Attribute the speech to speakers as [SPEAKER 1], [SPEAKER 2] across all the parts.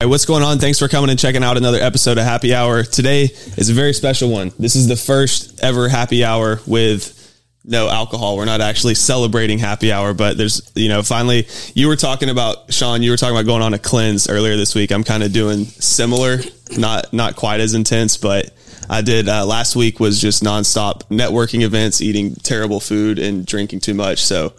[SPEAKER 1] Hey, what's going on? Thanks for coming and checking out another episode of Happy Hour. Today is a very special one. This is the first ever happy hour with no alcohol. We're not actually celebrating happy hour, but there's, you know, finally, you were talking about, Shaune, you were talking about going on a cleanse earlier this week. I'm kind of doing similar, not, not quite as intense, but I did, uh, last week was just nonstop networking events, eating terrible food and drinking too much. So,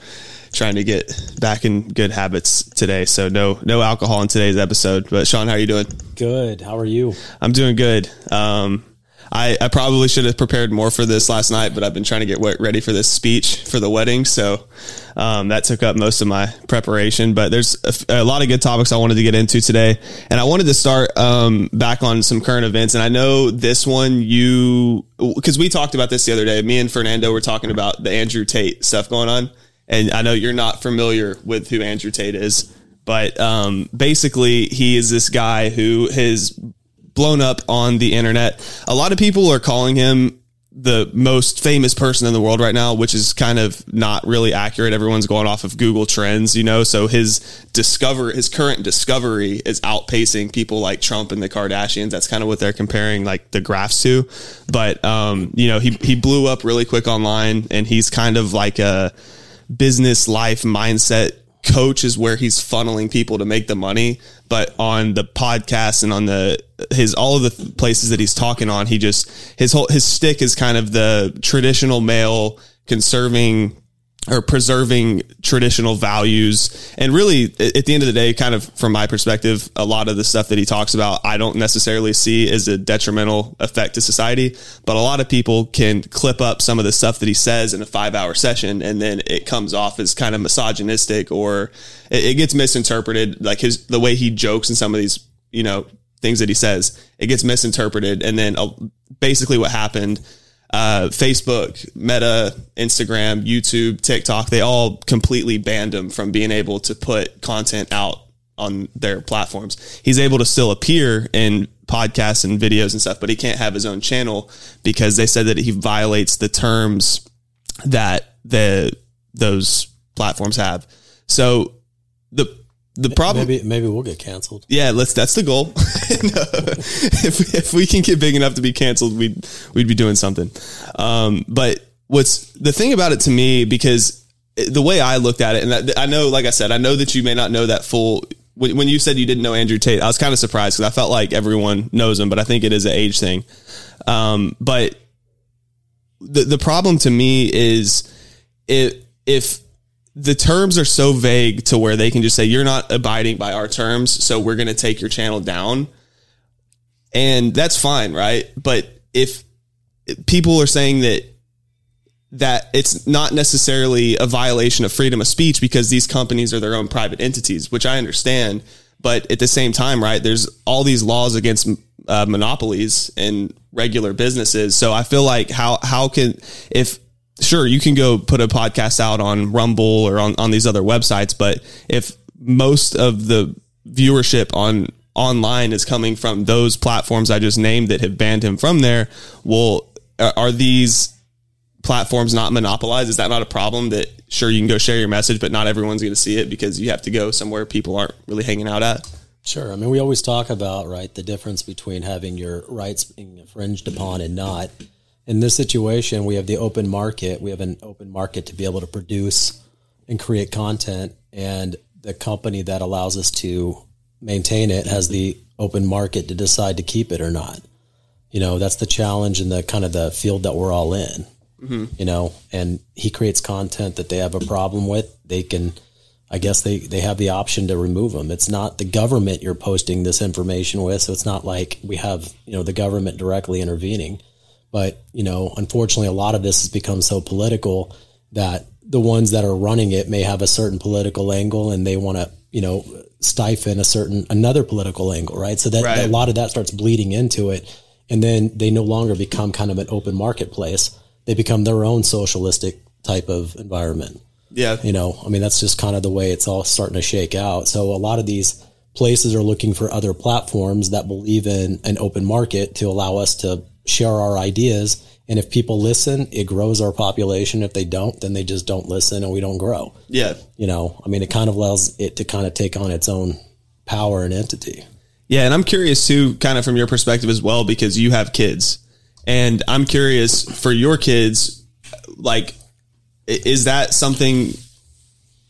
[SPEAKER 1] trying to get back in good habits today. So no no alcohol in today's episode. But Shaune, how are you doing?
[SPEAKER 2] Good. How are you?
[SPEAKER 1] I'm doing good. Um, I, I probably should have prepared more for this last night, but I've been trying to get ready for this speech for the wedding. So um, that took up most of my preparation. But there's a, a, lot of good topics I wanted to get into today. And I wanted to start um, back on some current events. And I know this one, you, because we talked about this the other day. Me and Fernando were talking about the Andrew Tate stuff going on and I know you're not familiar with who Andrew Tate is, but um, basically he is this guy who has blown up on the internet. A lot of people are calling him the most famous person in the world right now, which is kind of not really accurate. Everyone's going off of Google Trends, you know. So his discover, his current discovery is outpacing people like Trump and the Kardashians. That's kind of what they're comparing like the graphs to. But um, you know, he he blew up really quick online, and he's kind of like a business life mindset coach is where he's funneling people to make the money. But on the podcast and on the his all of the places that he's talking on he just his whole his stick is kind of the traditional male conserving or preserving traditional values. And really, at the end of the day, kind of from my perspective, a lot of the stuff that he talks about, I don't necessarily see as a detrimental effect to society. But a lot of people can clip up some of the stuff that he says in a five hour session, and then it comes off as kind of misogynistic or it, gets misinterpreted. Like his, the way he jokes in some of these, you know, things that he says, it gets misinterpreted. And then uh, basically what happened uh, Facebook, Meta, Instagram, YouTube, TikTok, they all completely banned him from being able to put content out on their platforms. He's able to still appear in podcasts and videos and stuff, but he can't have his own channel because they said that he violates the terms that the those platforms have. So the the problem
[SPEAKER 2] maybe maybe we'll get canceled.
[SPEAKER 1] Yeah, let's. That's the goal. if if we can get big enough to be canceled, we'd we'd be doing something. Um, but what's the thing about it to me because the way I looked at it, and that, I know, like I said, I know that you may not know that full. When, when you said you didn't know Andrew Tate, I was kind of surprised because I felt like everyone knows him, but I think it is an age thing. Um, but the the problem to me is if if the terms are so vague to where they can just say you're not abiding by our terms, so we're going to take your channel down. And that's fine, right? But if people are saying that that it's not necessarily a violation of freedom of speech because these companies are their own private entities, which I understand, but at the same time, right, there's all these laws against uh, monopolies and regular businesses. So I feel like how how can if sure you can go put a podcast out on Rumble or on, on these other websites, but if most of the viewership on online is coming from those platforms I just named that have banned him from there, well, are these platforms not monopolized? Is that not a problem that sure you can go share your message, but not everyone's going to see it because you have to go somewhere people aren't really hanging out at?
[SPEAKER 2] Sure. I mean, we always talk about, right, the difference between having your rights being infringed upon and not in this situation, we have the open market. We have an open market to be able to produce and create content, and the company that allows us to maintain it has the open market to decide to keep it or not. You know, that's the challenge and the kind of the field that we're all in. Mm-hmm. You know, and he creates content that they have a problem with. They can, I guess they they have the option to remove them. It's not the government you're posting this information with, so it's not like we have you know the government directly intervening but, you know, unfortunately, a lot of this has become so political that the ones that are running it may have a certain political angle and they want to, you know, stifle a certain another political angle, right? So that, right. a lot of that starts bleeding into it. And then they no longer become kind of an open marketplace. They become their own socialistic type of environment.
[SPEAKER 1] Yeah.
[SPEAKER 2] You know, I mean, that's just kind of the way it's all starting to shake out. So a lot of these places are looking for other platforms that believe in an open market to allow us to share our ideas. And if people listen, it grows our population. If they don't, then they just don't listen and we don't grow.
[SPEAKER 1] Yeah.
[SPEAKER 2] You know, I mean, it kind of allows it to kind of take on its own power and entity.
[SPEAKER 1] Yeah, and I'm curious too, kind of from your perspective as well, because you have kids, and I'm curious for your kids, like, is that something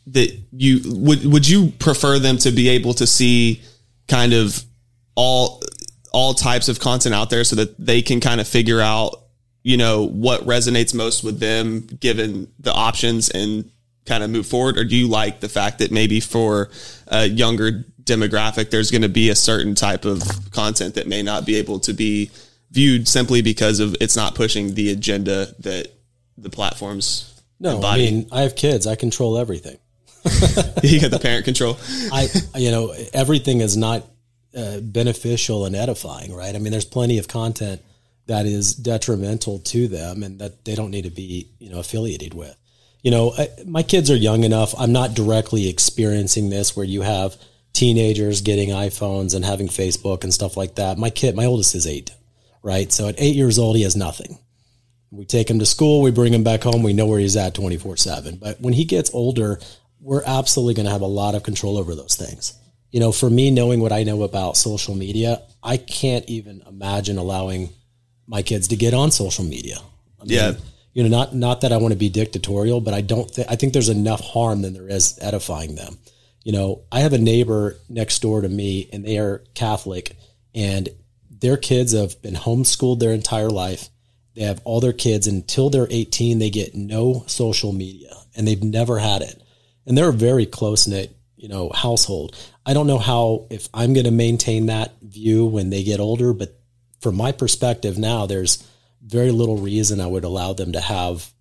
[SPEAKER 1] that you would would you prefer them to be able to see kind of all all types of content out there so that they can kind of figure out you know what resonates most with them given the options and kind of move forward or do you like the fact that maybe for a younger demographic there's going to be a certain type of content that may not be able to be viewed simply because of it's not pushing the agenda that the platforms
[SPEAKER 2] No,
[SPEAKER 1] embody.
[SPEAKER 2] I mean, I have kids. I control everything.
[SPEAKER 1] you got the parent control
[SPEAKER 2] I, you know, everything is not uh, beneficial and edifying, right? I mean, there's plenty of content that is detrimental to them and that they don't need to be, you know, affiliated with. You know, I, my kids are young enough. I'm not directly experiencing this where you have teenagers getting iPhones and having Facebook and stuff like that. My kid, my oldest is eight, right? So at eight years old, he has nothing. We take him to school, we bring him back home, we know where he's at 24 7. But when he gets older, we're absolutely going to have a lot of control over those things. You know, for me, knowing what I know about social media, I can't even imagine allowing my kids to get on social media. I mean,
[SPEAKER 1] Yeah.
[SPEAKER 2] You know, not not that I want to be dictatorial, but I don't think I think there's enough harm than there is edifying them. You know, I have a neighbor next door to me, and they are Catholic, and their kids have been homeschooled their entire life. They have all their kids until they're 18. They get no social media, and they've never had it. And they're a very close knit, you know, household. I don't know how if I'm going to maintain that view when they get older, but from my perspective now, there's very little reason I would allow them to have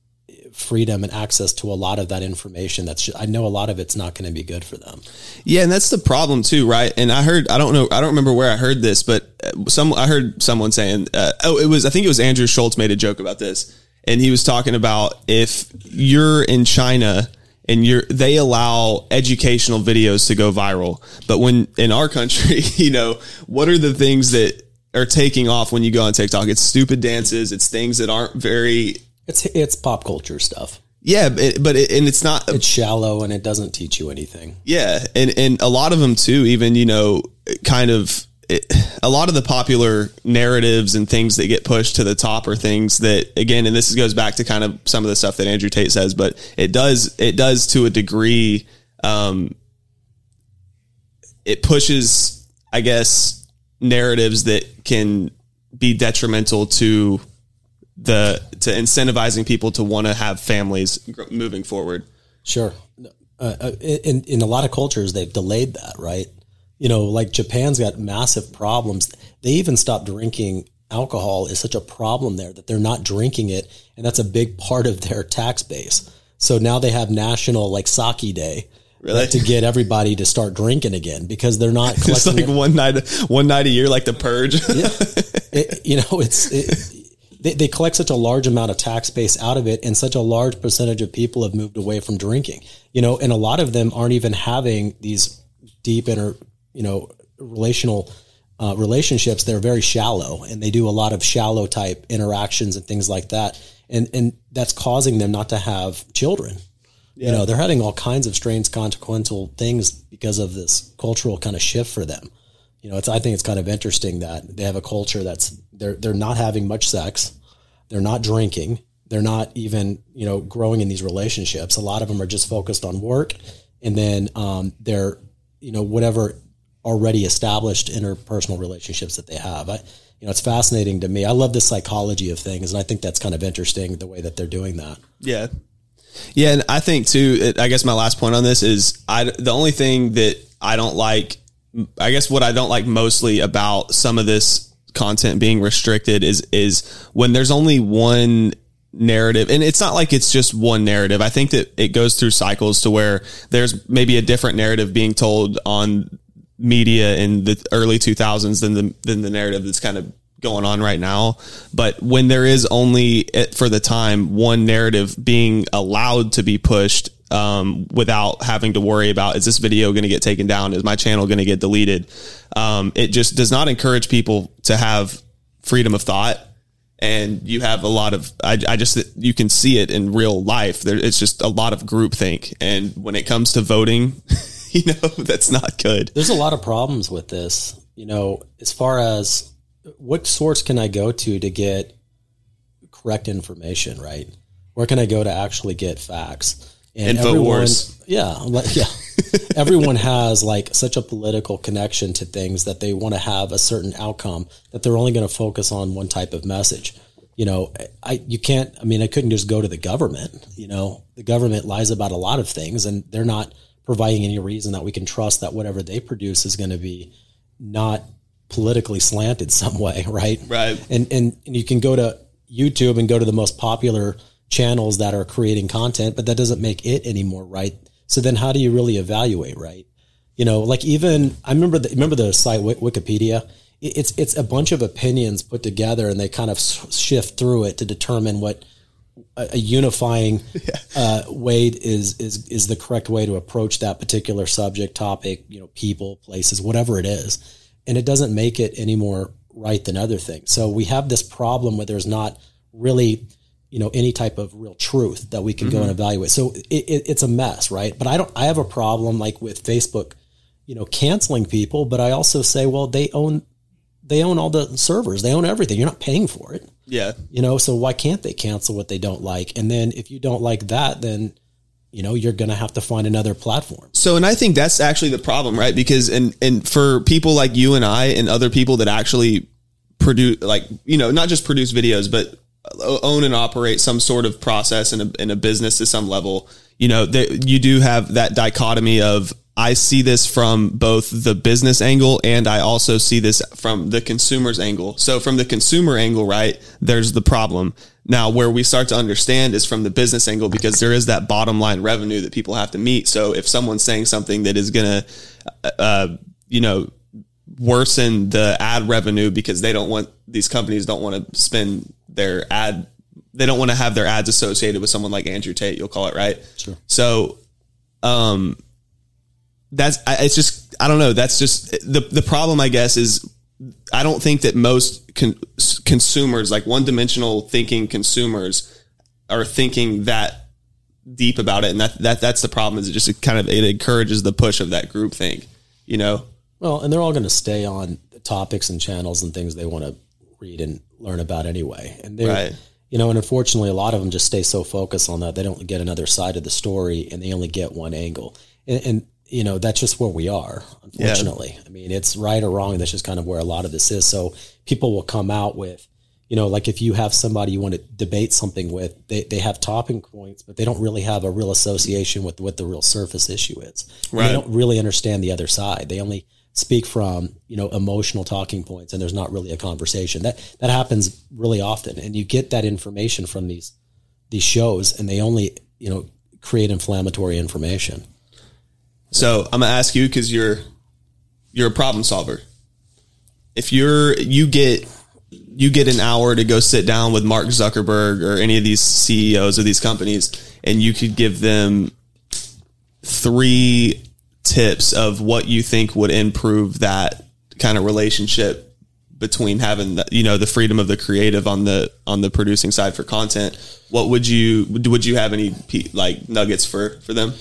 [SPEAKER 2] freedom and access to a lot of that information. That's just, I know a lot of it's not going to be good for them.
[SPEAKER 1] Yeah, and that's the problem too, right? And I heard, I don't know, I don't remember where I heard this, but uh, some, I heard someone saying, uh, oh, it was, I think it was Andrew Schulz made a joke about this, and he was talking about if you're in China and you're, they allow educational videos to go viral, but when in our country, you know, what are the things that are taking off when you go on TikTok? It's stupid dances, it's things that aren't very,
[SPEAKER 2] It's it's pop culture stuff.
[SPEAKER 1] yeah, but, but it, and it's not
[SPEAKER 2] It's shallow and it doesn't teach you anything.
[SPEAKER 1] Yeah, and and a lot of them too. Even you know, kind of it, a lot of the popular narratives and things that get pushed to the top are things that again, and this goes back to kind of some of the stuff that Andrew Tate says, but it does it does to a degree. Um, it pushes, I guess, narratives that can be detrimental to the to incentivizing people to want to have families moving forward.
[SPEAKER 2] Sure. Uh, uh, in in a lot of cultures, they've delayed that, right? You know, like Japan's got massive problems. They even stopped drinking alcohol. Is such a problem there that they're not drinking it, and that's a big part of their tax base. So now they have national like sake day.
[SPEAKER 1] Really?
[SPEAKER 2] To get everybody to start drinking again because they're not
[SPEAKER 1] It's
[SPEAKER 2] collecting
[SPEAKER 1] like one night, one night a year, like the purge.
[SPEAKER 2] it, you know, it's it, they, they collect such a large amount of tax base out of it, and such a large percentage of people have moved away from drinking. You know, and a lot of them aren't even having these deep inter, you know, relational uh, relationships. They're very shallow, and they do a lot of shallow type interactions and things like that, and and that's causing them not to have children. You know, they're having all kinds of strange consequential things because of this cultural kind of shift for them you know, it's I think it's kind of interesting that they have a culture that's they're they're not having much sex, they're not drinking, they're not even you know growing in these relationships. A lot of them are just focused on work, and then um, they're you know whatever already established interpersonal relationships that they have. I, you know, it's fascinating to me. I love the psychology of things, and I think that's kind of interesting the way that they're doing that.
[SPEAKER 1] Yeah. Yeah. And I think too, it, I guess my last point on this is I, the only thing that I don't like, I guess what I don't like mostly about some of this content being restricted is, is when there's only one narrative and it's not like it's just one narrative. I think that it goes through cycles to where there's maybe a different narrative being told on media in the early 2000s than the, than the narrative that's kind of going on right now. But when there is only eh, for the time one narrative being allowed to be pushed um, without having to worry about is this video going to get taken down? Is my channel going to get deleted? Um, it just does not encourage people to have freedom of thought. And you have a lot of, I, I just, you can see it in real life. There, it's just a lot of groupthink. And when it comes to voting, you know, that's not good.
[SPEAKER 2] There's a lot of problems with this. you know, as far as what source can I go to to get correct information, right? Where can I go to actually get facts?
[SPEAKER 1] And everyone,
[SPEAKER 2] yeah, yeah. everyone has like such a political connection to things that they want to have a certain outcome that they're only going to focus on one type of message. You know, I you can't. I mean, I couldn't just go to the government. You know, the government lies about a lot of things, and they're not providing any reason that we can trust that whatever they produce is going to be not politically slanted some way, right?
[SPEAKER 1] Right.
[SPEAKER 2] And and, and you can go to YouTube and go to the most popular channels that are creating content, but that doesn't make it anymore, right? So then how do you really evaluate, right? You know, like even I remember the remember the site Wikipedia. It's it's a bunch of opinions put together, and they kind of shift through it to determine what a, a unifying yeah. uh, way is is is the correct way to approach that particular subject, topic, you know, people, places, whatever it is, and it doesn't make it any more right than other things. So we have this problem where there's not really you know any type of real truth that we can mm-hmm. go and mm-hmm. evaluate. So it, it, it's a mess, right? But I don't. I have a problem like with Facebook, you know, canceling people. But I also say, well, they own they own all the servers. They own everything. You're not paying for it.
[SPEAKER 1] Yeah.
[SPEAKER 2] You know, so why can't they cancel what they don't like? And then if you don't like that, then you know you're going to have to find another platform
[SPEAKER 1] so and i think that's actually the problem right because and and for people like you and i and other people that actually produce like you know not just produce videos but own and operate some sort of process in a, in a business to some level, you know, that you do have that dichotomy of I see this from both the business angle and I also see this from the consumer's angle. So from the consumer angle, right, there's the problem. Now, where we start to understand is from the business angle because there is that bottom line revenue that people have to meet. So if someone's saying something that is going to, uh, you know, worsen the ad revenue because they don't want these companies don't want to spend their ad they don't want to have their ads associated with someone like Andrew Tate, you'll call it, right?
[SPEAKER 2] Sure.
[SPEAKER 1] So um that's it's just I don't know, that's just the the problem I guess is I don't think that most con- consumers like one-dimensional thinking consumers are thinking that deep about it and that that that's the problem is it just it kind of it encourages the push of that group think, you know.
[SPEAKER 2] Well, and they're all going to stay on topics and channels and things they want to read and learn about anyway. And they're, right. you know, and unfortunately, a lot of them just stay so focused on that they don't get another side of the story and they only get one angle. And, and you know, that's just where we are, unfortunately. Yeah. I mean, it's right or wrong. That's just kind of where a lot of this is. So people will come out with, you know, like if you have somebody you want to debate something with, they, they have topping points, but they don't really have a real association with what the real surface issue is. Right. They don't really understand the other side. They only speak from you know emotional talking points and there's not really a conversation that that happens really often and you get that information from these these shows and they only you know create inflammatory information
[SPEAKER 1] so i'm gonna ask you because you're you're a problem solver. If you're you get you get an hour to go sit down with mark zuckerberg or any of these ceos of these companies and you could give them three tips of what you think would improve that kind of relationship between having the, you know the freedom of the creative on the on the producing side for content what would you would you have any like nuggets for for them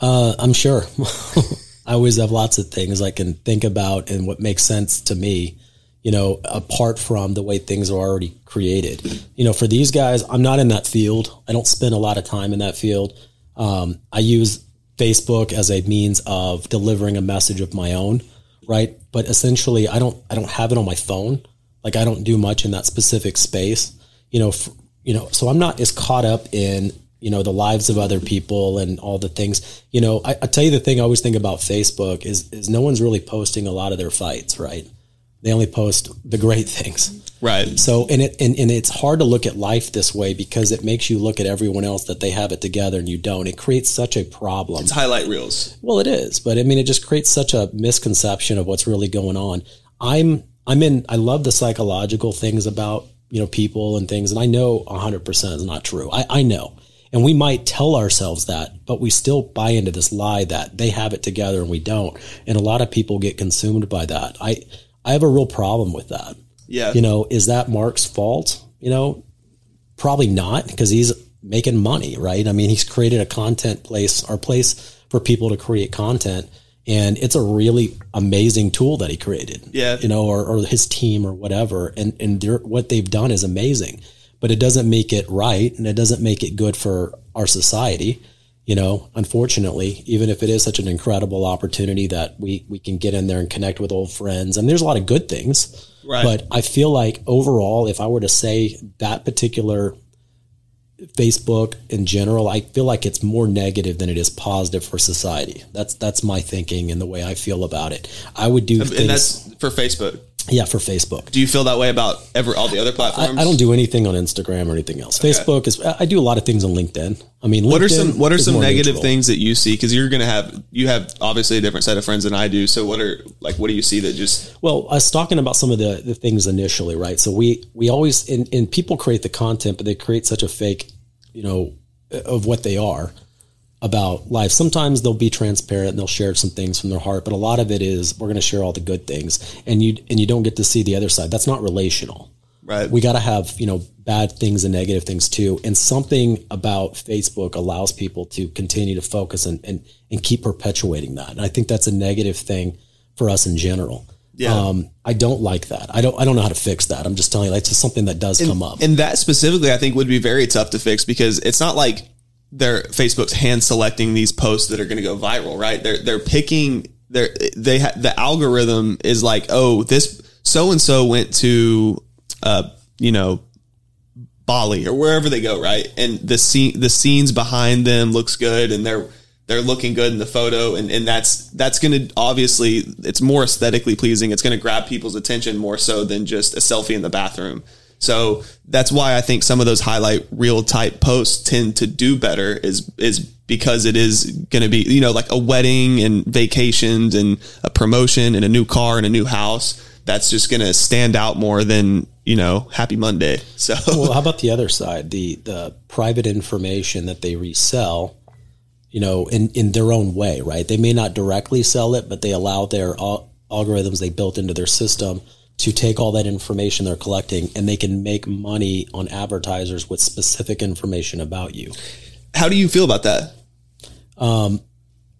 [SPEAKER 2] uh, i'm sure i always have lots of things i can think about and what makes sense to me you know apart from the way things are already created you know for these guys i'm not in that field i don't spend a lot of time in that field um, i use Facebook as a means of delivering a message of my own, right? But essentially, I don't I don't have it on my phone. Like I don't do much in that specific space, you know. F- you know, so I'm not as caught up in you know the lives of other people and all the things. You know, I, I tell you the thing I always think about Facebook is is no one's really posting a lot of their fights, right? They only post the great things.
[SPEAKER 1] Right.
[SPEAKER 2] So, and it and, and it's hard to look at life this way because it makes you look at everyone else that they have it together and you don't. It creates such a problem.
[SPEAKER 1] It's highlight reels.
[SPEAKER 2] Well, it is, but I mean, it just creates such a misconception of what's really going on. I'm I'm in. I love the psychological things about you know people and things, and I know 100 percent is not true. I, I know. And we might tell ourselves that, but we still buy into this lie that they have it together and we don't. And a lot of people get consumed by that. I, I have a real problem with that.
[SPEAKER 1] Yeah.
[SPEAKER 2] You know, is that Mark's fault? You know, probably not because he's making money, right? I mean, he's created a content place or place for people to create content. and it's a really amazing tool that he created.
[SPEAKER 1] Yeah.
[SPEAKER 2] you know, or, or his team or whatever, and and what they've done is amazing, but it doesn't make it right, and it doesn't make it good for our society. You know, unfortunately, even if it is such an incredible opportunity that we we can get in there and connect with old friends, and there's a lot of good things.
[SPEAKER 1] Right.
[SPEAKER 2] But I feel like overall, if I were to say that particular Facebook in general, I feel like it's more negative than it is positive for society. That's that's my thinking and the way I feel about it. I would do
[SPEAKER 1] and
[SPEAKER 2] things,
[SPEAKER 1] that's for Facebook.
[SPEAKER 2] Yeah, for Facebook.
[SPEAKER 1] Do you feel that way about ever all the other platforms?
[SPEAKER 2] I don't do anything on Instagram or anything else. Facebook is. I do a lot of things on LinkedIn. I mean,
[SPEAKER 1] What are some What are some negative
[SPEAKER 2] neutral.
[SPEAKER 1] things that you see? Because you're gonna have you have obviously a different set of friends than I do. So what are like what do you see that just
[SPEAKER 2] Well, I was talking about some of the, the things initially, right? So we we always and, and people create the content, but they create such a fake, you know, of what they are about life. Sometimes they'll be transparent and they'll share some things from their heart, but a lot of it is we're going to share all the good things, and you and you don't get to see the other side. That's not relational.
[SPEAKER 1] right?
[SPEAKER 2] We got to have you know bad things and negative things too, and something about Facebook allows people to continue to focus and and, and keep perpetuating that. And I think that's a negative thing for us in general.
[SPEAKER 1] Yeah.
[SPEAKER 2] Um, I don't like that. I don't. I don't know how to fix that. I'm just telling you, that's just something that does come up.
[SPEAKER 1] And that specifically, I think, would be very tough to fix because it's not like they're Facebook's hand selecting these posts that are going to go viral, right? They're they're picking. They're they ha- the algorithm is like, oh, this so and so went to, uh, you know, Bali or wherever they go, right? And the scene, the scenes behind them looks good, and they're they're looking good in the photo, and and that's that's going to obviously it's more aesthetically pleasing. It's going to grab people's attention more so than just a selfie in the bathroom. So that's why I think some of those highlight reel type posts tend to do better is is because it is going to be you know like a wedding and vacations and a promotion and a new car and a new house. That's just going to stand out more than you know Happy Monday. So
[SPEAKER 2] well, how about the other side? The the private information that they resell, you know, in in their own way, right? They may not directly sell it, but they allow their al- algorithms they built into their system to take all that information they're collecting and they can make money on advertisers with specific information about you.
[SPEAKER 1] how do you feel about that?
[SPEAKER 2] Um,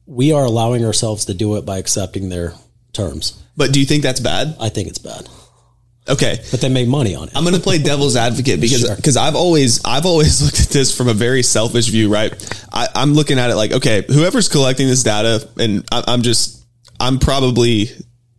[SPEAKER 2] we are allowing ourselves to do it by accepting their terms.
[SPEAKER 1] But do you think that's bad?
[SPEAKER 2] I think it's bad,
[SPEAKER 1] Okay.
[SPEAKER 2] but they make money on it.
[SPEAKER 1] I'm going to play devil's advocate because
[SPEAKER 2] Sure.
[SPEAKER 1] because I've always I've always looked at this from a very selfish view, right? I, I'm looking at it like, okay, whoever's collecting this data, and I, I'm just I'm probably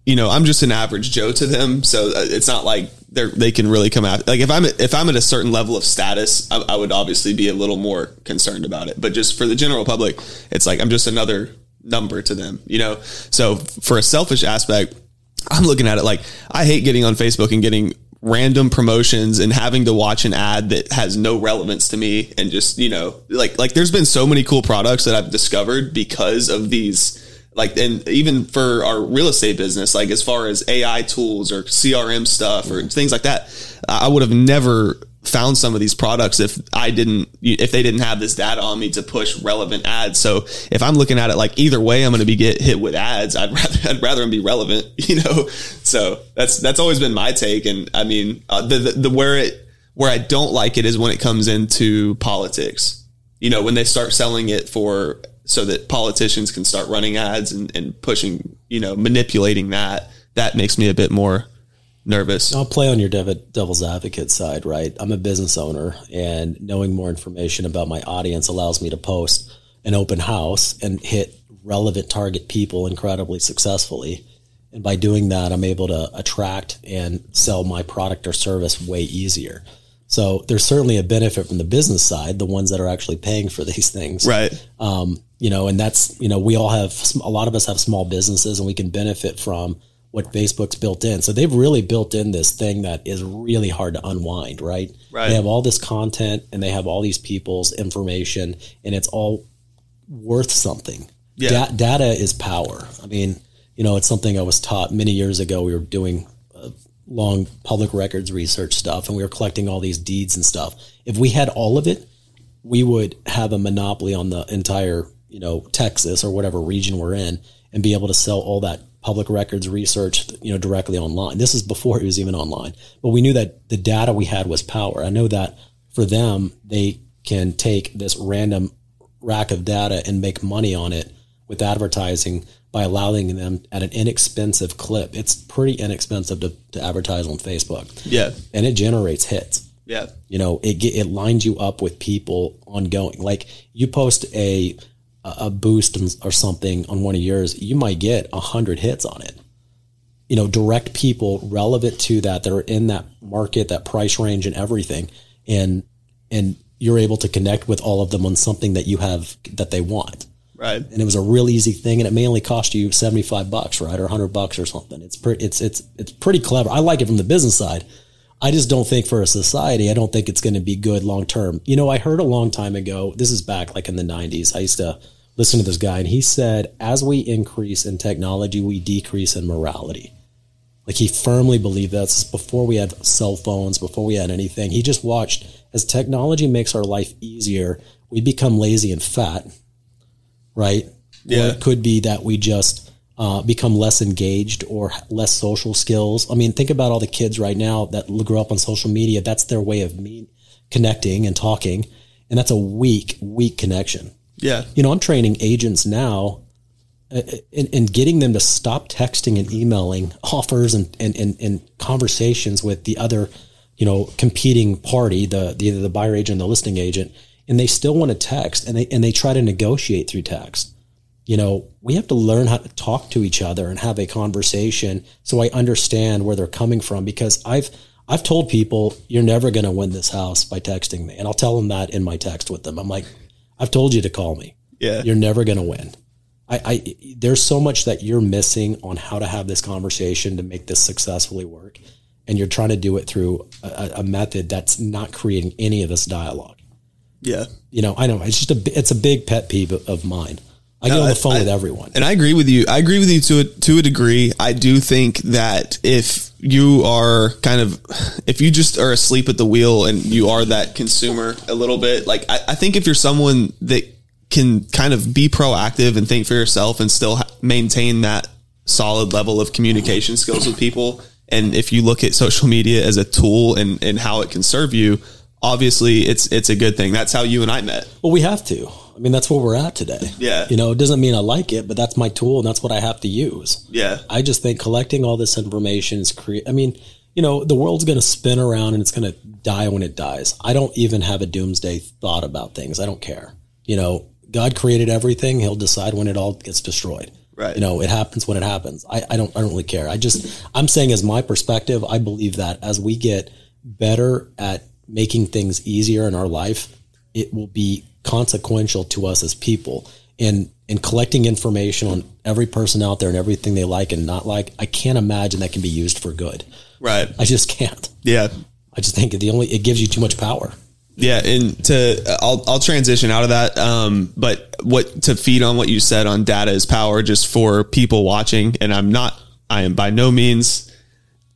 [SPEAKER 1] you know I'm just an average Joe to them, so uh, it's not like they're they can really come out like if I'm if I'm at a certain level of status, I, I would obviously be a little more concerned about it. But just for the general public, it's like I'm just another number to them, you know. So for a selfish aspect. I'm looking at it like I hate getting on Facebook and getting random promotions and having to watch an ad that has no relevance to me and just, you know, like like there's been so many cool products that I've discovered because of these like and even for our real estate business like as far as AI tools or CRM stuff or things like that I would have never found some of these products if I didn't if they didn't have this data on me to push relevant ads. So if I'm looking at it like either way I'm going to be get hit with ads, I'd rather I'd rather them be relevant, you know. So that's that's always been my take and I mean uh, the, the the where it where I don't like it is when it comes into politics. You know, when they start selling it for so that politicians can start running ads and, and pushing, you know, manipulating that, that makes me a bit more nervous.
[SPEAKER 2] I'll play on your devil's advocate side, right? I'm a business owner, and knowing more information about my audience allows me to post an open house and hit relevant target people incredibly successfully. And by doing that, I'm able to attract and sell my product or service way easier. So there's certainly a benefit from the business side, the ones that are actually paying for these things
[SPEAKER 1] Right.
[SPEAKER 2] um, you know, and that's, you know, we all have, a lot of us have small businesses and we can benefit from what Facebook's built in. So they've really built in this thing that is really hard to unwind, right?
[SPEAKER 1] Right.
[SPEAKER 2] They have all this content and they have all these people's information and it's all worth something.
[SPEAKER 1] Yeah.
[SPEAKER 2] Da- data is power. I mean, you know, it's something I was taught many years ago. We were doing uh, long public records research stuff and we were collecting all these deeds and stuff. If we had all of it, we would have a monopoly on the entire, you know, Texas or whatever region we're in and be able to sell all that public records research, you know, directly online. This is before it was even online. But we knew that the data we had was power. I know that for them, they can take this random rack of data and make money on it with advertising by allowing them at an inexpensive clip. It's pretty inexpensive to, to advertise on Facebook.
[SPEAKER 1] Yeah.
[SPEAKER 2] And it generates hits.
[SPEAKER 1] Yeah.
[SPEAKER 2] You know, it it lines you up with people ongoing. Like you post a a boost or something on one of yours, you might get a hundred hits on it. You know, direct people relevant to that that are in that market, that price range, and everything, and and you're able to connect with all of them on something that you have that they want.
[SPEAKER 1] Right.
[SPEAKER 2] And it was a real easy thing, and it may only cost you seventy five bucks, right, or hundred bucks or something. It's pretty. It's it's it's pretty clever. I like it from the business side I just don't think for a society, I don't think it's going to be good long term. You know, I heard a long time ago, this is back like in the 90s. I used to listen to this guy, and he said, as we increase in technology, we decrease in morality. Like he firmly believed that's before we had cell phones, before we had anything. He just watched as technology makes our life easier, we become lazy and fat, right?
[SPEAKER 1] Yeah.
[SPEAKER 2] Or it could be that we just uh, become less engaged or less social skills. I mean, think about all the kids right now that grow up on social media. That's their way of me connecting and talking. And that's a weak, weak connection.
[SPEAKER 1] Yeah.
[SPEAKER 2] You know, I'm training agents now and, uh, and getting them to stop texting and emailing offers and, and, and, and conversations with the other, you know, competing party, the, the, the buyer agent, the listing agent, and they still want to text and they, and they try to negotiate through text you know, we have to learn how to talk to each other and have a conversation so I understand where they're coming from because I've I've told people you're never going to win this house by texting me and I'll tell them that in my text with them. I'm like I've told you to call me.
[SPEAKER 1] Yeah.
[SPEAKER 2] You're never going to win. I, I there's so much that you're missing on how to have this conversation to make this successfully work and you're trying to do it through a, a method that's not creating any of this dialogue.
[SPEAKER 1] Yeah.
[SPEAKER 2] You know, I know it's just a it's a big pet peeve of mine. I get on the phone
[SPEAKER 1] I,
[SPEAKER 2] with everyone.
[SPEAKER 1] And I agree with you. I agree with you to a, to a degree. I do think that if you are kind of, if you just are asleep at the wheel and you are that consumer a little bit, like I, I think if you're someone that can kind of be proactive and think for yourself and still maintain that solid level of communication skills with people. And if you look at social media as a tool and, and how it can serve you, obviously it's, it's a good thing. That's how you and I met.
[SPEAKER 2] Well, we have to. I mean, that's where we're at today.
[SPEAKER 1] Yeah.
[SPEAKER 2] You know, it doesn't mean I like it, but that's my tool and that's what I have to use.
[SPEAKER 1] Yeah.
[SPEAKER 2] I just think collecting all this information is create. I mean, you know, the world's going to spin around and it's going to die when it dies. I don't even have a doomsday thought about things. I don't care. You know, God created everything. He'll decide when it all gets destroyed.
[SPEAKER 1] Right.
[SPEAKER 2] You know, it happens when it happens. I, I don't, I don't really care. I just, I'm saying as my perspective, I believe that as we get better at making things easier in our life, it will be consequential to us as people. And and collecting information on every person out there and everything they like and not like i can't imagine that can be used for good.
[SPEAKER 1] Right.
[SPEAKER 2] I just can't.
[SPEAKER 1] Yeah.
[SPEAKER 2] I just think the only it gives you too much power.
[SPEAKER 1] Yeah and to i'll i'll transition out of that um but what to feed on what you said on data is power just for people watching and i'm not i am by no means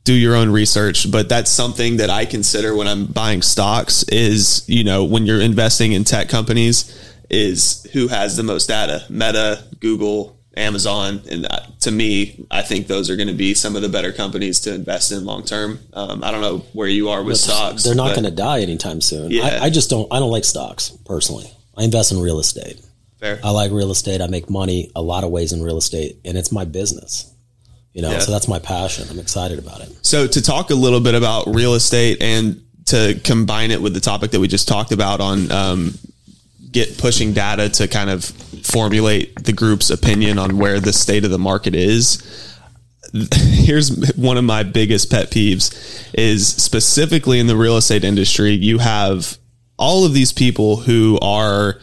[SPEAKER 1] do your own research, but that's something that I consider when I'm buying stocks is, you know, when you're investing in tech companies is who has the most data, Meta, Google, Amazon. And to me, I think those are going to be some of the better companies to invest in long term. Um, I don't know where you are with stocks.
[SPEAKER 2] They're not going to die anytime soon. Yeah. I, I just don't, I don't like stocks personally. I invest in real estate.
[SPEAKER 1] Fair.
[SPEAKER 2] I like real estate. I make money a lot of ways in real estate and it's my business you know, yeah. so that's my passion. I'm excited about it.
[SPEAKER 1] So to talk a little bit about real estate and to combine it with the topic that we just talked about on um, get pushing data to kind of formulate the group's opinion on where the state of the market is. Here's one of my biggest pet peeves is specifically in the real estate industry, you have all of these people who are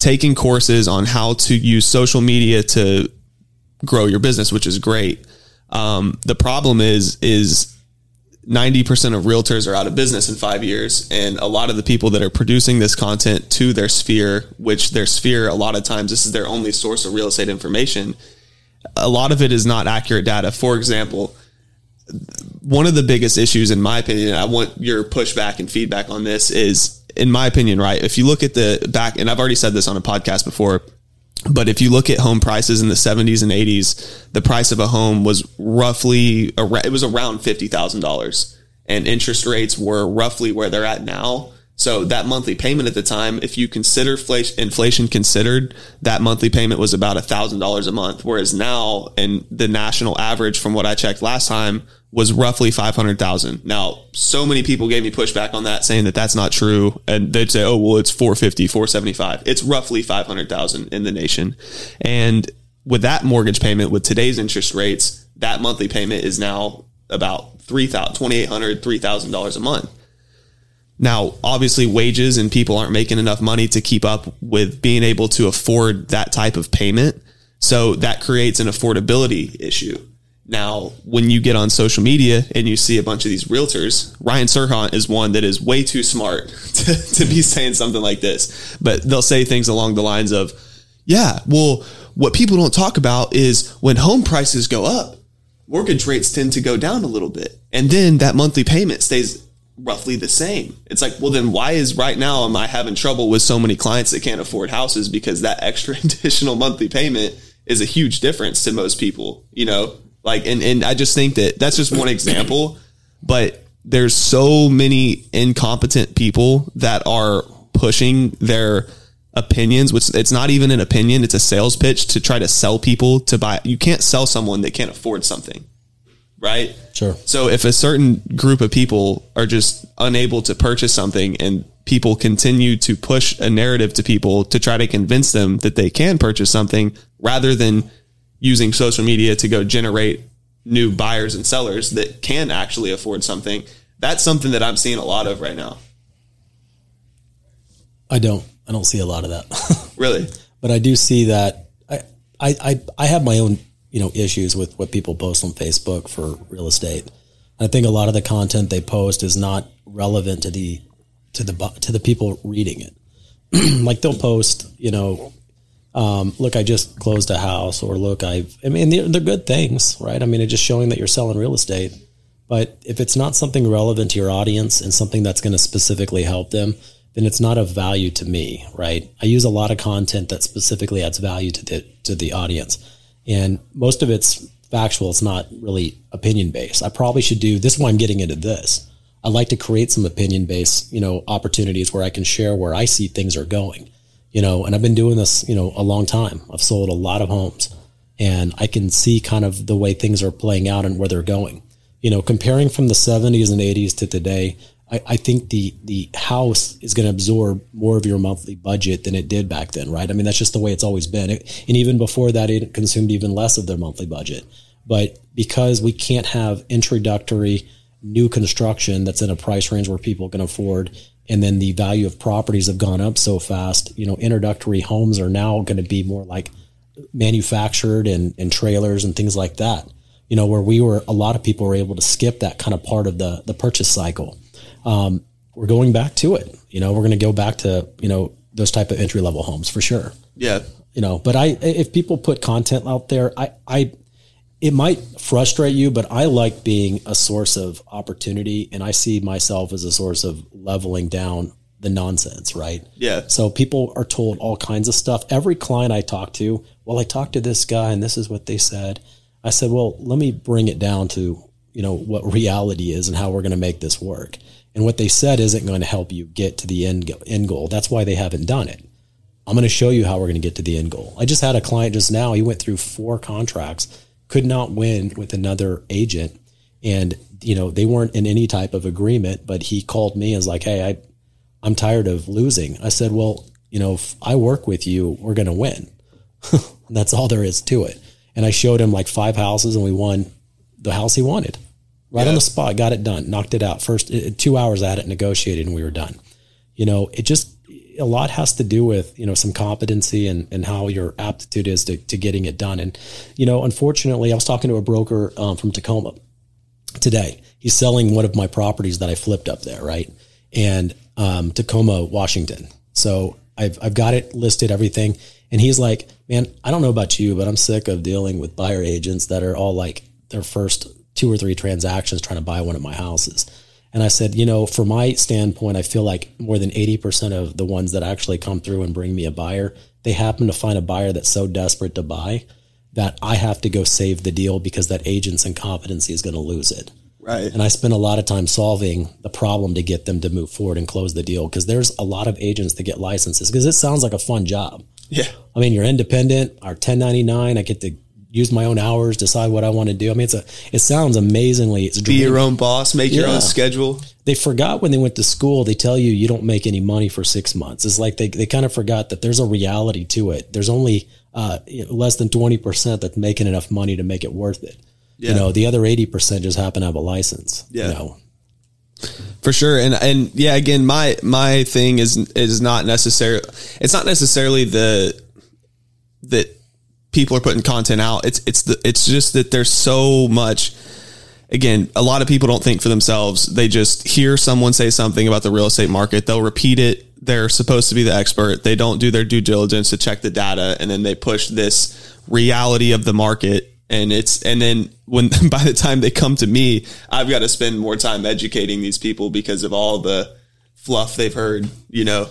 [SPEAKER 1] taking courses on how to use social media to grow your business, which is great. Um, the problem is, is 90% of realtors are out of business in five years. And a lot of the people that are producing this content to their sphere, which their sphere, a lot of times, this is their only source of real estate information. A lot of it is not accurate data. For example, one of the biggest issues, in my opinion, I want your pushback and feedback on this is, in my opinion, right? If you look at the back, and I've already said this on a podcast before, but if you look at home prices in the 70s and 80s, the price of a home was roughly it was around $50,000 and interest rates were roughly where they're at now. So that monthly payment at the time, if you consider inflation considered, that monthly payment was about a thousand dollars a month. Whereas now, and the national average from what I checked last time was roughly 500,000. Now, so many people gave me pushback on that saying that that's not true. And they'd say, oh, well, it's 450, 475. It's roughly 500,000 in the nation. And with that mortgage payment, with today's interest rates, that monthly payment is now about $2,800, $3,000 a month. Now, obviously, wages and people aren't making enough money to keep up with being able to afford that type of payment. So that creates an affordability issue. Now, when you get on social media and you see a bunch of these realtors, Ryan Serhant is one that is way too smart to, to be saying something like this. But they'll say things along the lines of, yeah, well, what people don't talk about is when home prices go up, mortgage rates tend to go down a little bit. And then that monthly payment stays roughly the same. It's like, well, then why is right now am I having trouble with so many clients that can't afford houses because that extra additional monthly payment is a huge difference to most people, you know? Like, and, and I just think that that's just one example, but there's so many incompetent people that are pushing their opinions, which it's not even an opinion. It's a sales pitch to try to sell people to buy. You can't sell someone that can't afford something right?
[SPEAKER 2] Sure.
[SPEAKER 1] So if a certain group of people are just unable to purchase something and people continue to push a narrative to people to try to convince them that they can purchase something rather than using social media to go generate new buyers and sellers that can actually afford something, that's something that I'm seeing a lot of right now.
[SPEAKER 2] I don't. I don't see a lot of that.
[SPEAKER 1] really?
[SPEAKER 2] But I do see that I, I, I, I have my own you know issues with what people post on Facebook for real estate. I think a lot of the content they post is not relevant to the to the to the people reading it. like they'll post, you know, um, look, I just closed a house, or look, I've. I mean, they're, they're good things, right? I mean, it's just showing that you're selling real estate. But if it's not something relevant to your audience and something that's going to specifically help them, then it's not of value to me, right? I use a lot of content that specifically adds value to the to the audience and most of it's factual. It's not really opinion based. I probably should do this. Is why I'm getting into this. I like to create some opinion based, you know, opportunities where I can share where I see things are going, you know, and I've been doing this, you know, a long time. I've sold a lot of homes and I can see kind of the way things are playing out and where they're going. You know, comparing from the 70s and 80s to today, I, I think the the house is going to absorb more of your monthly budget than it did back then, right? I mean, that's just the way it's always been. It, and even before that, it consumed even less of their monthly budget. But because we can't have introductory new construction that's in a price range where people can afford, and then the value of properties have gone up so fast, you know, introductory homes are now going to be more like manufactured and, and trailers and things like that. You know, where we were, a lot of people were able to skip that kind of part of the the purchase cycle um, we're going back to it. You know, we're going to go back to you know those type of entry level homes for sure.
[SPEAKER 1] Yeah.
[SPEAKER 2] You know, but I if people put content out there, I I it might frustrate you, but I like being a source of opportunity, and I see myself as a source of leveling down the nonsense, right?
[SPEAKER 1] Yeah.
[SPEAKER 2] So people are told all kinds of stuff. Every client I talk to, well, I talked to this guy, and this is what they said. I said, well, let me bring it down to you know what reality is and how we're going to make this work. And what they said isn't going to help you get to the end, end goal. That's why they haven't done it. I'm going to show you how we're going to get to the end goal. I just had a client just now. He went through four contracts, could not win with another agent. And, you know, they weren't in any type of agreement, but he called me and was like, Hey, I, I'm tired of losing. I said, well, you know, if I work with you, we're going to win. That's all there is to it. And I showed him like five houses and we won the house he wanted right yeah. on the spot, got it done, knocked it out. First two hours at it, negotiated, and we were done. You know, it just a lot has to do with you know some competency and and how your aptitude is to, to getting it done. And you know, unfortunately, I was talking to a broker um, from Tacoma today. He's selling one of my properties that I flipped up there, right? And um, Tacoma, Washington. So I've I've got it listed, everything. And he's like, man, I don't know about you, but I'm sick of dealing with buyer agents that are all like their first two or three transactions trying to buy one of my houses. And I said, you know, from my standpoint, I feel like more than 80% of the ones that actually come through and bring me a buyer, they happen to find a buyer that's so desperate to buy that I have to go save the deal because that agent's incompetency is going to lose it.
[SPEAKER 1] Right.
[SPEAKER 2] And I spend a lot of time solving the problem to get them to move forward and close the deal because there's a lot of agents that get licenses because it sounds like a fun job.
[SPEAKER 1] Yeah.
[SPEAKER 2] I mean, you're independent, our 1099, I get to use my own hours, decide what I want to do. I mean, it's a, it sounds amazingly, it's
[SPEAKER 1] Be your own boss, make your own schedule.
[SPEAKER 2] they forgot when they went to school they tell you you don't make any money for six months it's like they, they kind of forgot that there's a reality to it there's only uh, less than 20% that's making enough money to make it worth it
[SPEAKER 1] Yeah.
[SPEAKER 2] you know the other 80% just happen to have a license
[SPEAKER 1] Yeah.
[SPEAKER 2] you know
[SPEAKER 1] For sure. And and yeah, again, my my thing is is not necessarily it's not necessarily the that people are putting content out. It's it's the it's just that there's so much again, a lot of people don't think for themselves. They just hear someone say something about the real estate market, they'll repeat it. They're supposed to be the expert. They don't do their due diligence to check the data and then they push this reality of the market and it's and then when by the time they come to me, I've got to spend more time educating these people because of all the fluff they've heard, you know.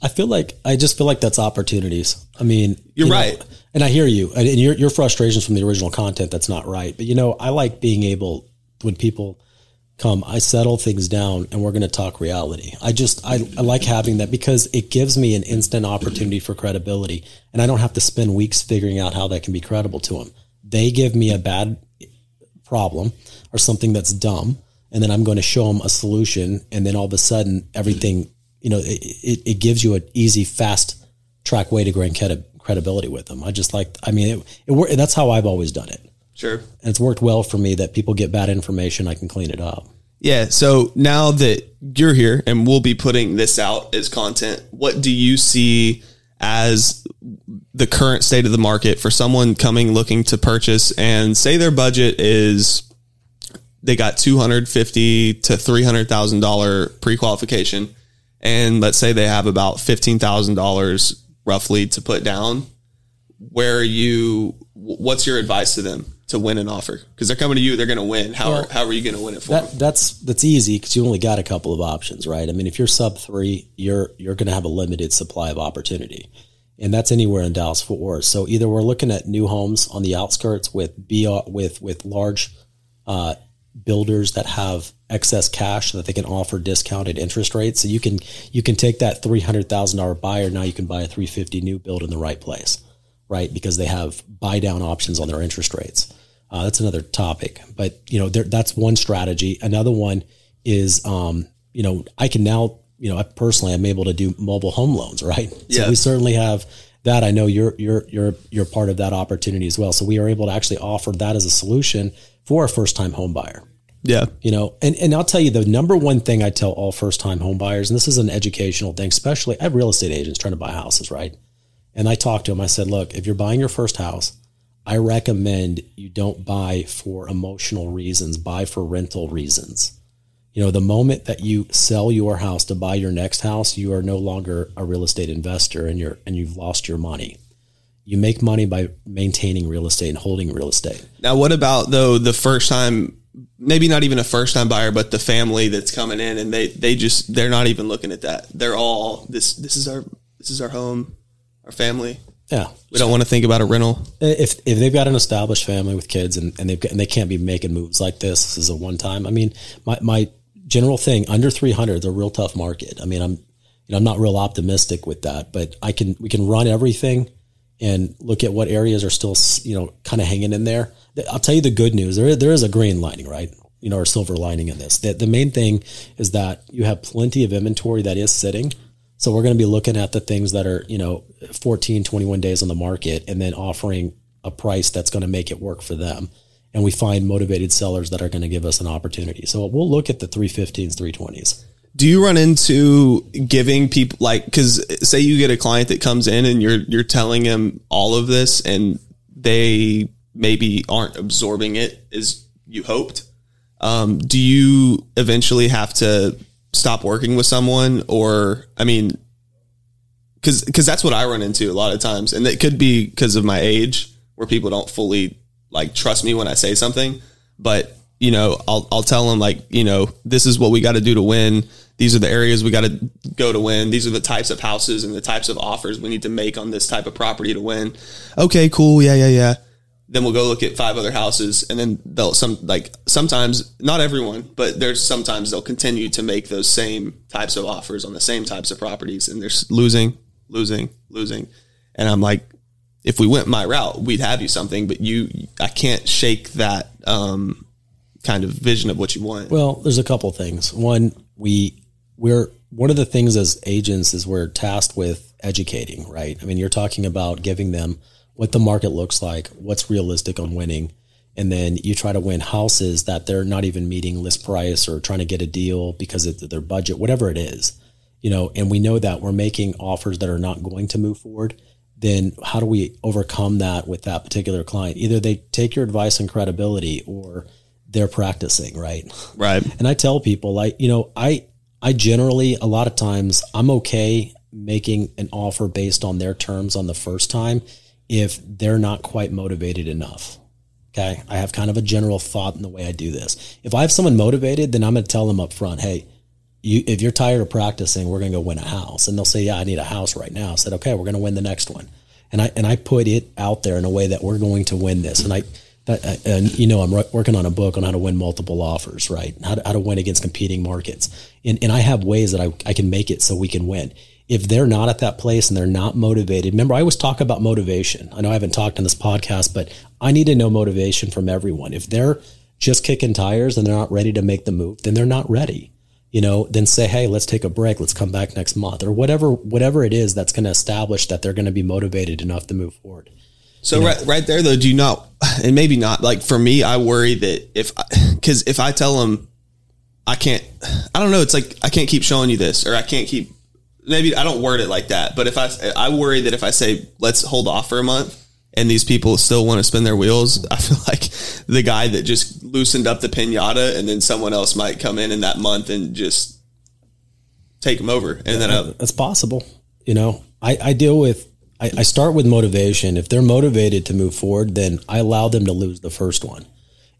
[SPEAKER 2] I feel like I just feel like that's opportunities. I mean,
[SPEAKER 1] You're
[SPEAKER 2] you know,
[SPEAKER 1] right.
[SPEAKER 2] and I hear you, and your your frustrations from the original content that's not right. But you know, I like being able when people come, I settle things down, and we're going to talk reality. I just I, I like having that because it gives me an instant opportunity for credibility, and I don't have to spend weeks figuring out how that can be credible to them. They give me a bad problem or something that's dumb and then i'm going to show them a solution and then all of a sudden everything you know it, it, gives you an easy fast track way to gain credi- credibility with them i just like i mean it, it that's how i've always done it
[SPEAKER 1] Sure.
[SPEAKER 2] and it's worked well for me that people get bad information i can clean it up
[SPEAKER 1] Yeah. So now that you're here and we'll be putting this out as content, what do you see as the current state of the market for someone coming looking to purchase and say their budget is they got two hundred fifty to three hundred thousand dollar pre qualification, and let's say they have about fifteen thousand dollars roughly to put down. Where are you? What's your advice to them to win an offer? Because they're coming to you, they're going to win. How
[SPEAKER 2] Well,
[SPEAKER 1] how are you going to win it for them?
[SPEAKER 2] that's that's easy because you only got a couple of options right i mean if you're sub three you're you're going to have a limited supply of opportunity and that's anywhere in dallas fort worth so either we're looking at new homes on the outskirts with BR, with with large uh, builders that have excess cash that they can offer discounted interest rates so you can you can take that $300000 buyer now you can buy a 350 new build in the right place right because they have buy down options on their interest rates uh, that's another topic, but you know, there, that's one strategy. Another one is, um, you know, I can now, you know, I personally, I'm able to do mobile home loans, right?
[SPEAKER 1] Yeah.
[SPEAKER 2] So we certainly have that. I know you're you're you're you're part of that opportunity as well. So we are able to actually offer that as a solution for a first time home buyer.
[SPEAKER 1] Yeah.
[SPEAKER 2] You know, and, and I'll tell you the number one thing I tell all first time home buyers, and this is an educational thing, especially I have real estate agents trying to buy houses, right? And I talked to them. I said, look, if you're buying your first house, I recommend you don't buy for emotional reasons, buy for rental reasons. You know, the moment that you sell your house to buy your next house, you are no longer a real estate investor and you're and you've lost your money. You make money by maintaining real estate and holding real estate.
[SPEAKER 1] Now, what about though the first time? Maybe not even a first time buyer, but the family that's coming in and they they just they're not even looking at that. They're all this this is our this is our home, our family.
[SPEAKER 2] Yeah.
[SPEAKER 1] We don't want to think about a rental.
[SPEAKER 2] if if they've got an established family with kids and, and they've got, and they can't be making moves like this, this is a one time. I mean, my my general thing under 300 is a real tough market. I mean, I'm you know I'm not real optimistic with that, but I can we can run everything and look at what areas are still you know kind of hanging in there. I'll tell you the good news. There there is a green lining, right? You know, or silver lining in this. The, the main thing is that you have plenty of inventory that is sitting. So we're going to be looking at the things that are, you know, 14, 21 days on the market and then offering a price that's going to make it work for them. And we find motivated sellers that are going to give us an opportunity. So we'll look at the 315s, 320s.
[SPEAKER 1] Do you run into giving people like because say you get a client that comes in and you're you're telling them all of this and they maybe aren't absorbing it as you hoped. Um, do you eventually have to stop working with someone or I mean because because that's what I run into a lot of times, and it could be because of my age, where people don't fully like trust me when I say something. But you know, I'll I'll tell them like, you know, this is what we got to do to win. These are the areas we got to go to win. These are the types of houses and the types of offers we need to make on this type of property to win. Okay, cool, yeah, yeah, yeah. Then we'll go look at five other houses and then they'll some like sometimes not everyone but there's sometimes they'll continue to make those same types of offers on the same types of properties and they're losing losing losing. And i'm like if we went my route we'd have you something but you i can't shake that um, kind of vision of what you want.
[SPEAKER 2] Well there's a couple things. One we we're one of the things as agents is we're tasked with educating right? I mean you're talking about giving them what the market looks like, what's realistic on winning, and then you try to win houses that they're not even meeting list price or trying to get a deal because of their budget, whatever it is, you know, and we know that we're making offers that are not going to move forward. Then how do we overcome that with that particular client? Either they take your advice and credibility or they're practicing, right?
[SPEAKER 1] Right.
[SPEAKER 2] And I tell people like, you know, I I generally a lot of times I'm okay making an offer based on their terms on the first time if they're not quite motivated enough. Okay. I have kind of a general thought in the way I do this. If I have someone motivated, then I'm going to tell them up front, hey, you, if you're tired of practicing, we're going to go win a house. And they'll say, yeah, I need a house right now. I said, okay, we're going to win the next one. And I, and I put it out there in a way that we're going to win this. And I, that, and you know, I'm working on a book on how to win multiple offers, right? How to, how to win against competing markets. And, and I have ways that I, I can make it so we can win if they're not at that place and they're not motivated, remember, I always talk about motivation. I know I haven't talked on this podcast, but I need to know motivation from everyone. If they're just kicking tires and they're not ready to make the move, then they're not ready. You know, then say, hey, let's take a break. Let's come back next month or whatever, whatever it is that's going to establish that they're going to be motivated enough to move forward.
[SPEAKER 1] So you know? right, right there though, do you not, and maybe not like for me, I worry that if, cause if I tell them I can't, I don't know, it's like, I can't keep showing you this or I can't keep maybe I don't word it like that, but if I I worry that if I say let's hold off for a month and these people still want to spin their wheels, I feel like the guy that just loosened up the pinata and then someone else might come in in that month and just take them over. And yeah, then I,
[SPEAKER 2] that's possible. You know, I, I deal with I, I start with motivation. If they're motivated to move forward, then I allow them to lose the first one.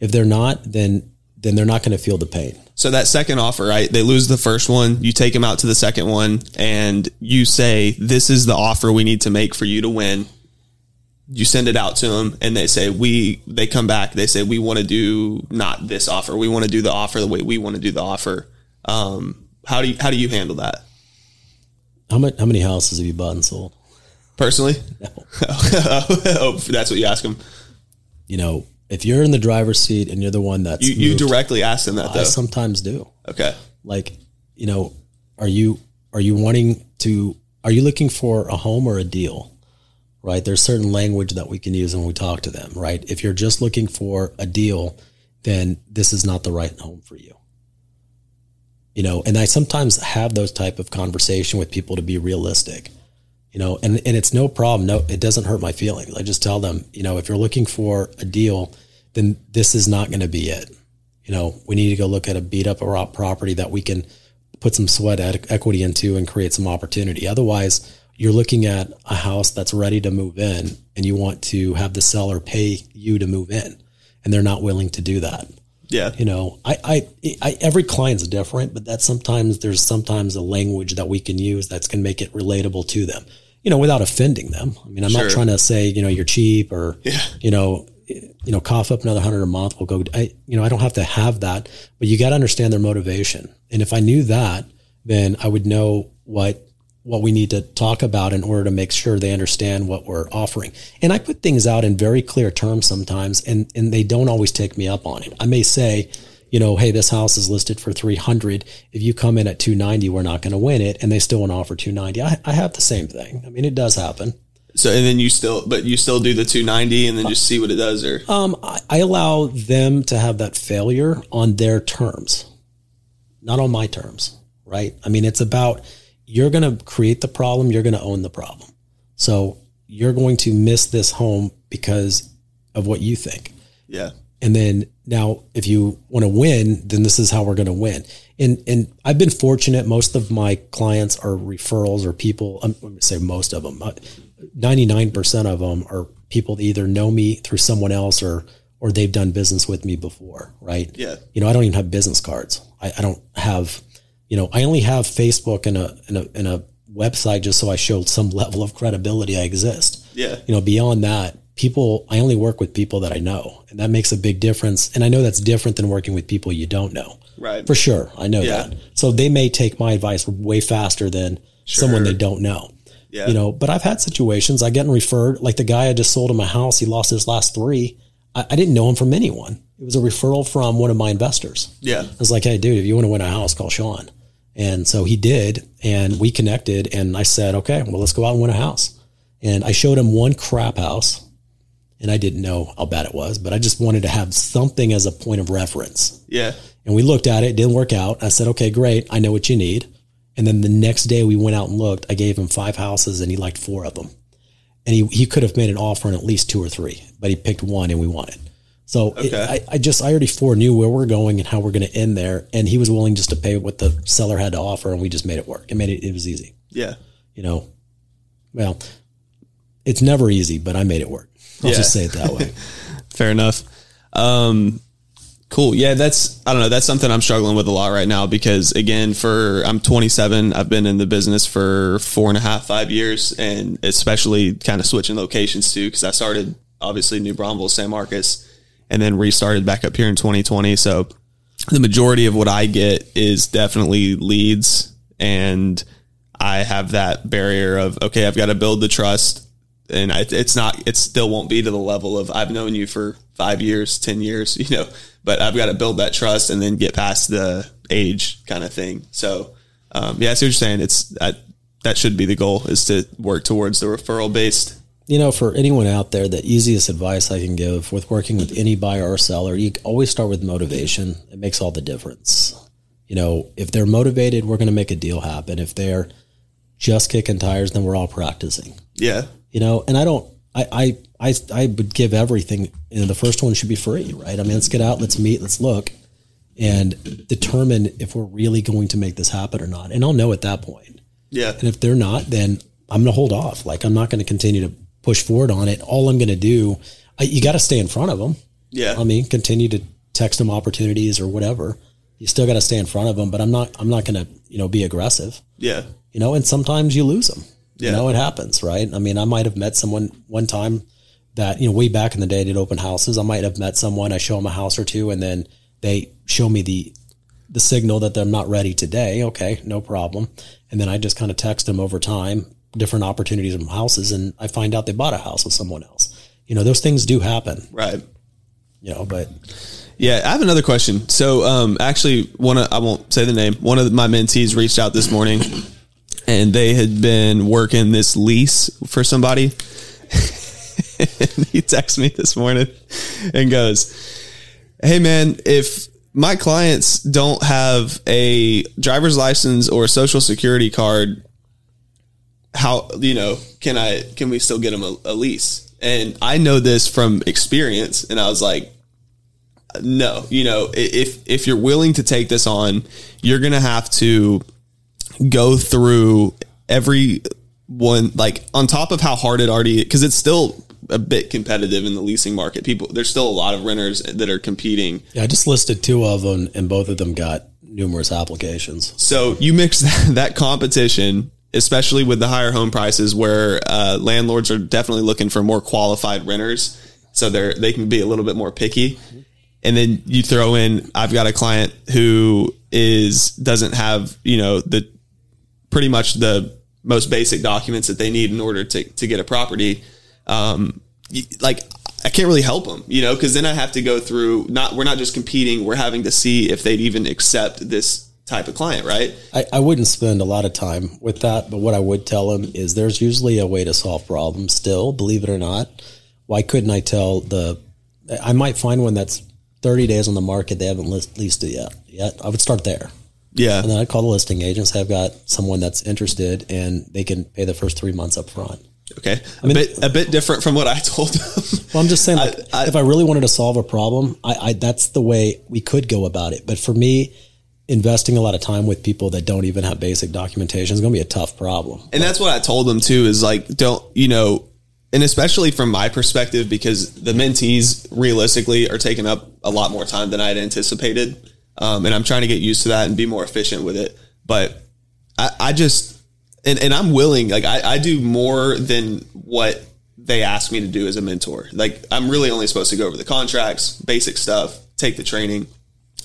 [SPEAKER 2] If they're not, then then they're not going to feel the pain.
[SPEAKER 1] So that second offer, right? They lose the first one. You take them out to the second one and you say, this is the offer we need to make for you to win. You send it out to them and they say, we, they come back. They say, we want to do not this offer. We want to do the offer the way we want to do the offer. Um, how do you, how do you handle that?
[SPEAKER 2] How many, how many houses have you bought and sold?
[SPEAKER 1] Personally? No. oh, that's what you ask them.
[SPEAKER 2] You know, if you're in the driver's seat and you're the one that's
[SPEAKER 1] you, you directly ask them that though. I
[SPEAKER 2] sometimes do.
[SPEAKER 1] Okay.
[SPEAKER 2] Like, you know, are you are you wanting to are you looking for a home or a deal? Right? There's certain language that we can use when we talk to them, right? If you're just looking for a deal, then this is not the right home for you. You know, and I sometimes have those type of conversation with people to be realistic you know, and, and it's no problem. No, it doesn't hurt my feelings. I just tell them, you know, if you're looking for a deal, then this is not going to be it. You know, we need to go look at a beat up or property that we can put some sweat equity into and create some opportunity. Otherwise, you're looking at a house that's ready to move in and you want to have the seller pay you to move in and they're not willing to do that.
[SPEAKER 1] Yeah.
[SPEAKER 2] You know, I, I, I, every client's different, but that sometimes there's sometimes a language that we can use that's going to make it relatable to them, you know, without offending them. I mean, I'm sure. not trying to say, you know, you're cheap or, yeah. you know, you know, cough up another hundred a month. We'll go, I, you know, I don't have to have that, but you got to understand their motivation. And if I knew that, then I would know what what we need to talk about in order to make sure they understand what we're offering. And I put things out in very clear terms sometimes, and, and they don't always take me up on it. I may say, you know, hey, this house is listed for 300. If you come in at 290, we're not going to win it. And they still want to offer 290. I, I have the same thing. I mean, it does happen.
[SPEAKER 1] So, and then you still, but you still do the 290 and then just see what it does or?
[SPEAKER 2] Um, I, I allow them to have that failure on their terms, not on my terms, right? I mean, it's about, you're going to create the problem, you're going to own the problem. So you're going to miss this home because of what you think.
[SPEAKER 1] Yeah.
[SPEAKER 2] And then now if you want to win, then this is how we're going to win. And and I've been fortunate most of my clients are referrals or people I'm going to say most of them. 99% uh, of them are people that either know me through someone else or or they've done business with me before, right?
[SPEAKER 1] Yeah.
[SPEAKER 2] You know, I don't even have business cards. I, I don't have you know, I only have Facebook and a, and a, and a website just so I show some level of credibility I exist.
[SPEAKER 1] Yeah.
[SPEAKER 2] You know, beyond that, people, I only work with people that I know, and that makes a big difference. And I know that's different than working with people you don't know.
[SPEAKER 1] Right.
[SPEAKER 2] For sure. I know
[SPEAKER 1] Yeah.
[SPEAKER 2] that. So they may take my advice way faster than someone they don't know.
[SPEAKER 1] Yeah.
[SPEAKER 2] You know, but I've had situations I getting referred, like the guy I just sold him my house, he lost his last three. I, I didn't know him from anyone. It was a referral from one of my investors.
[SPEAKER 1] Yeah.
[SPEAKER 2] I was like, hey, dude, if you want to win a house, call Shaune. And so he did, and we connected. And I said, okay, well, let's go out and win a house. And I showed him one crap house, and I didn't know how bad it was, but I just wanted to have something as a point of reference.
[SPEAKER 1] Yeah.
[SPEAKER 2] And we looked at it, it didn't work out. I said, okay, great. I know what you need. And then the next day we went out and looked. I gave him five houses and he liked four of them. And he, he could have made an offer on at least two or three, but he picked one and we won it. So it- I, I just, I already foreknew where we're going and how we're going to end there. And he was willing just to pay what the seller had to offer and we just made it work. It made it, it was easy,
[SPEAKER 1] Yeah.
[SPEAKER 2] you know? Well, it's never easy, but I made it work. I'll
[SPEAKER 1] Yeah.
[SPEAKER 2] just say it that way.
[SPEAKER 1] Fair enough. Um, cool. Yeah, that's I don't know. That's something I'm struggling with a lot right now because again, for I'm 27. I've been in the business for four and a half, five years, and especially kind of switching locations too because I started obviously New Braunfels, San Marcos, and then restarted back up here in 2020. So the majority of what I get is definitely leads and I have that barrier of okay, I've got to build the trust and I, it's not it still won't be to the level of I've known you for 5 years, 10 years, you know, but I've got to build that trust and then get past the age kind of thing. So um, yeah, I see what you're saying. It's that that should be the goal is to work towards the referral based.
[SPEAKER 2] You know, for anyone out there, the easiest advice I can give with working with any buyer or seller, you always start with motivation. It makes all the difference. You know, if they're motivated, we're going to make a deal happen. If they're just kicking tires, then we're all practicing.
[SPEAKER 1] Yeah.
[SPEAKER 2] You know, and I don't, I, I, I, I would give everything. You know, the first one should be free, right? I mean, let's get out, let's meet, let's look, and determine if we're really going to make this happen or not. And I'll know at that point.
[SPEAKER 1] Yeah.
[SPEAKER 2] And if they're not, then I'm going to hold off. Like I'm not going to continue to push forward on it. All I'm going to do, I, you got to stay in front of them.
[SPEAKER 1] Yeah.
[SPEAKER 2] I mean, continue to text them opportunities or whatever. You still got to stay in front of them, but I'm not. I'm not going to, you know, be aggressive.
[SPEAKER 1] Yeah.
[SPEAKER 2] You know, and sometimes you lose them.
[SPEAKER 1] Yeah.
[SPEAKER 2] You know, it happens, right? I mean, I might have met someone one time that you know, way back in the day, I did open houses. I might have met someone. I show them a house or two, and then they show me the the signal that they're not ready today. Okay, no problem. And then I just kind of text them over time, different opportunities from houses, and I find out they bought a house with someone else. You know, those things do happen.
[SPEAKER 1] Right.
[SPEAKER 2] You know, but
[SPEAKER 1] Yeah, I have another question. So, um, actually, one of, I won't say the name. One of my mentees reached out this morning, and they had been working this lease for somebody. and he texts me this morning and goes, "Hey, man, if my clients don't have a driver's license or a social security card, how you know can I can we still get them a, a lease?" And I know this from experience, and I was like no you know if if you're willing to take this on you're gonna have to go through every one like on top of how hard it already because it's still a bit competitive in the leasing market people there's still a lot of renters that are competing
[SPEAKER 2] yeah, I just listed two of them, and both of them got numerous applications.
[SPEAKER 1] So you mix that, that competition, especially with the higher home prices, where uh, landlords are definitely looking for more qualified renters, so they're they can be a little bit more picky. And then you throw in, I've got a client who is doesn't have you know the pretty much the most basic documents that they need in order to to get a property. Um, like I can't really help them, you know, because then I have to go through. Not we're not just competing; we're having to see if they'd even accept this type of client, right?
[SPEAKER 2] I, I wouldn't spend a lot of time with that, but what I would tell them is there's usually a way to solve problems still, believe it or not. Why couldn't I tell the, I might find one that's 30 days on the market. They haven't list, leased it yet. Yet I would start there.
[SPEAKER 1] Yeah.
[SPEAKER 2] And then I'd call the listing agents. I've got someone that's interested and they can pay the first three months up front.
[SPEAKER 1] Okay. A bit a bit different from what I told them.
[SPEAKER 2] Well, I'm just saying, like,
[SPEAKER 1] I- I-
[SPEAKER 2] if I really wanted to solve a problem, I, I that's the way we could go about it. But for me, investing a lot of time with people that don't even have basic documentation is going to be a tough problem.
[SPEAKER 1] and that's what I told them too is like don't you know and especially from my perspective because the mentees realistically are taking up a lot more time than I had anticipated. Um, and I'm trying to get used to that and be more efficient with it. But I, I just and, and I'm willing, like I, I do more than what they ask me to do as a mentor. Like I'm really only supposed to go over the contracts, basic stuff, take the training,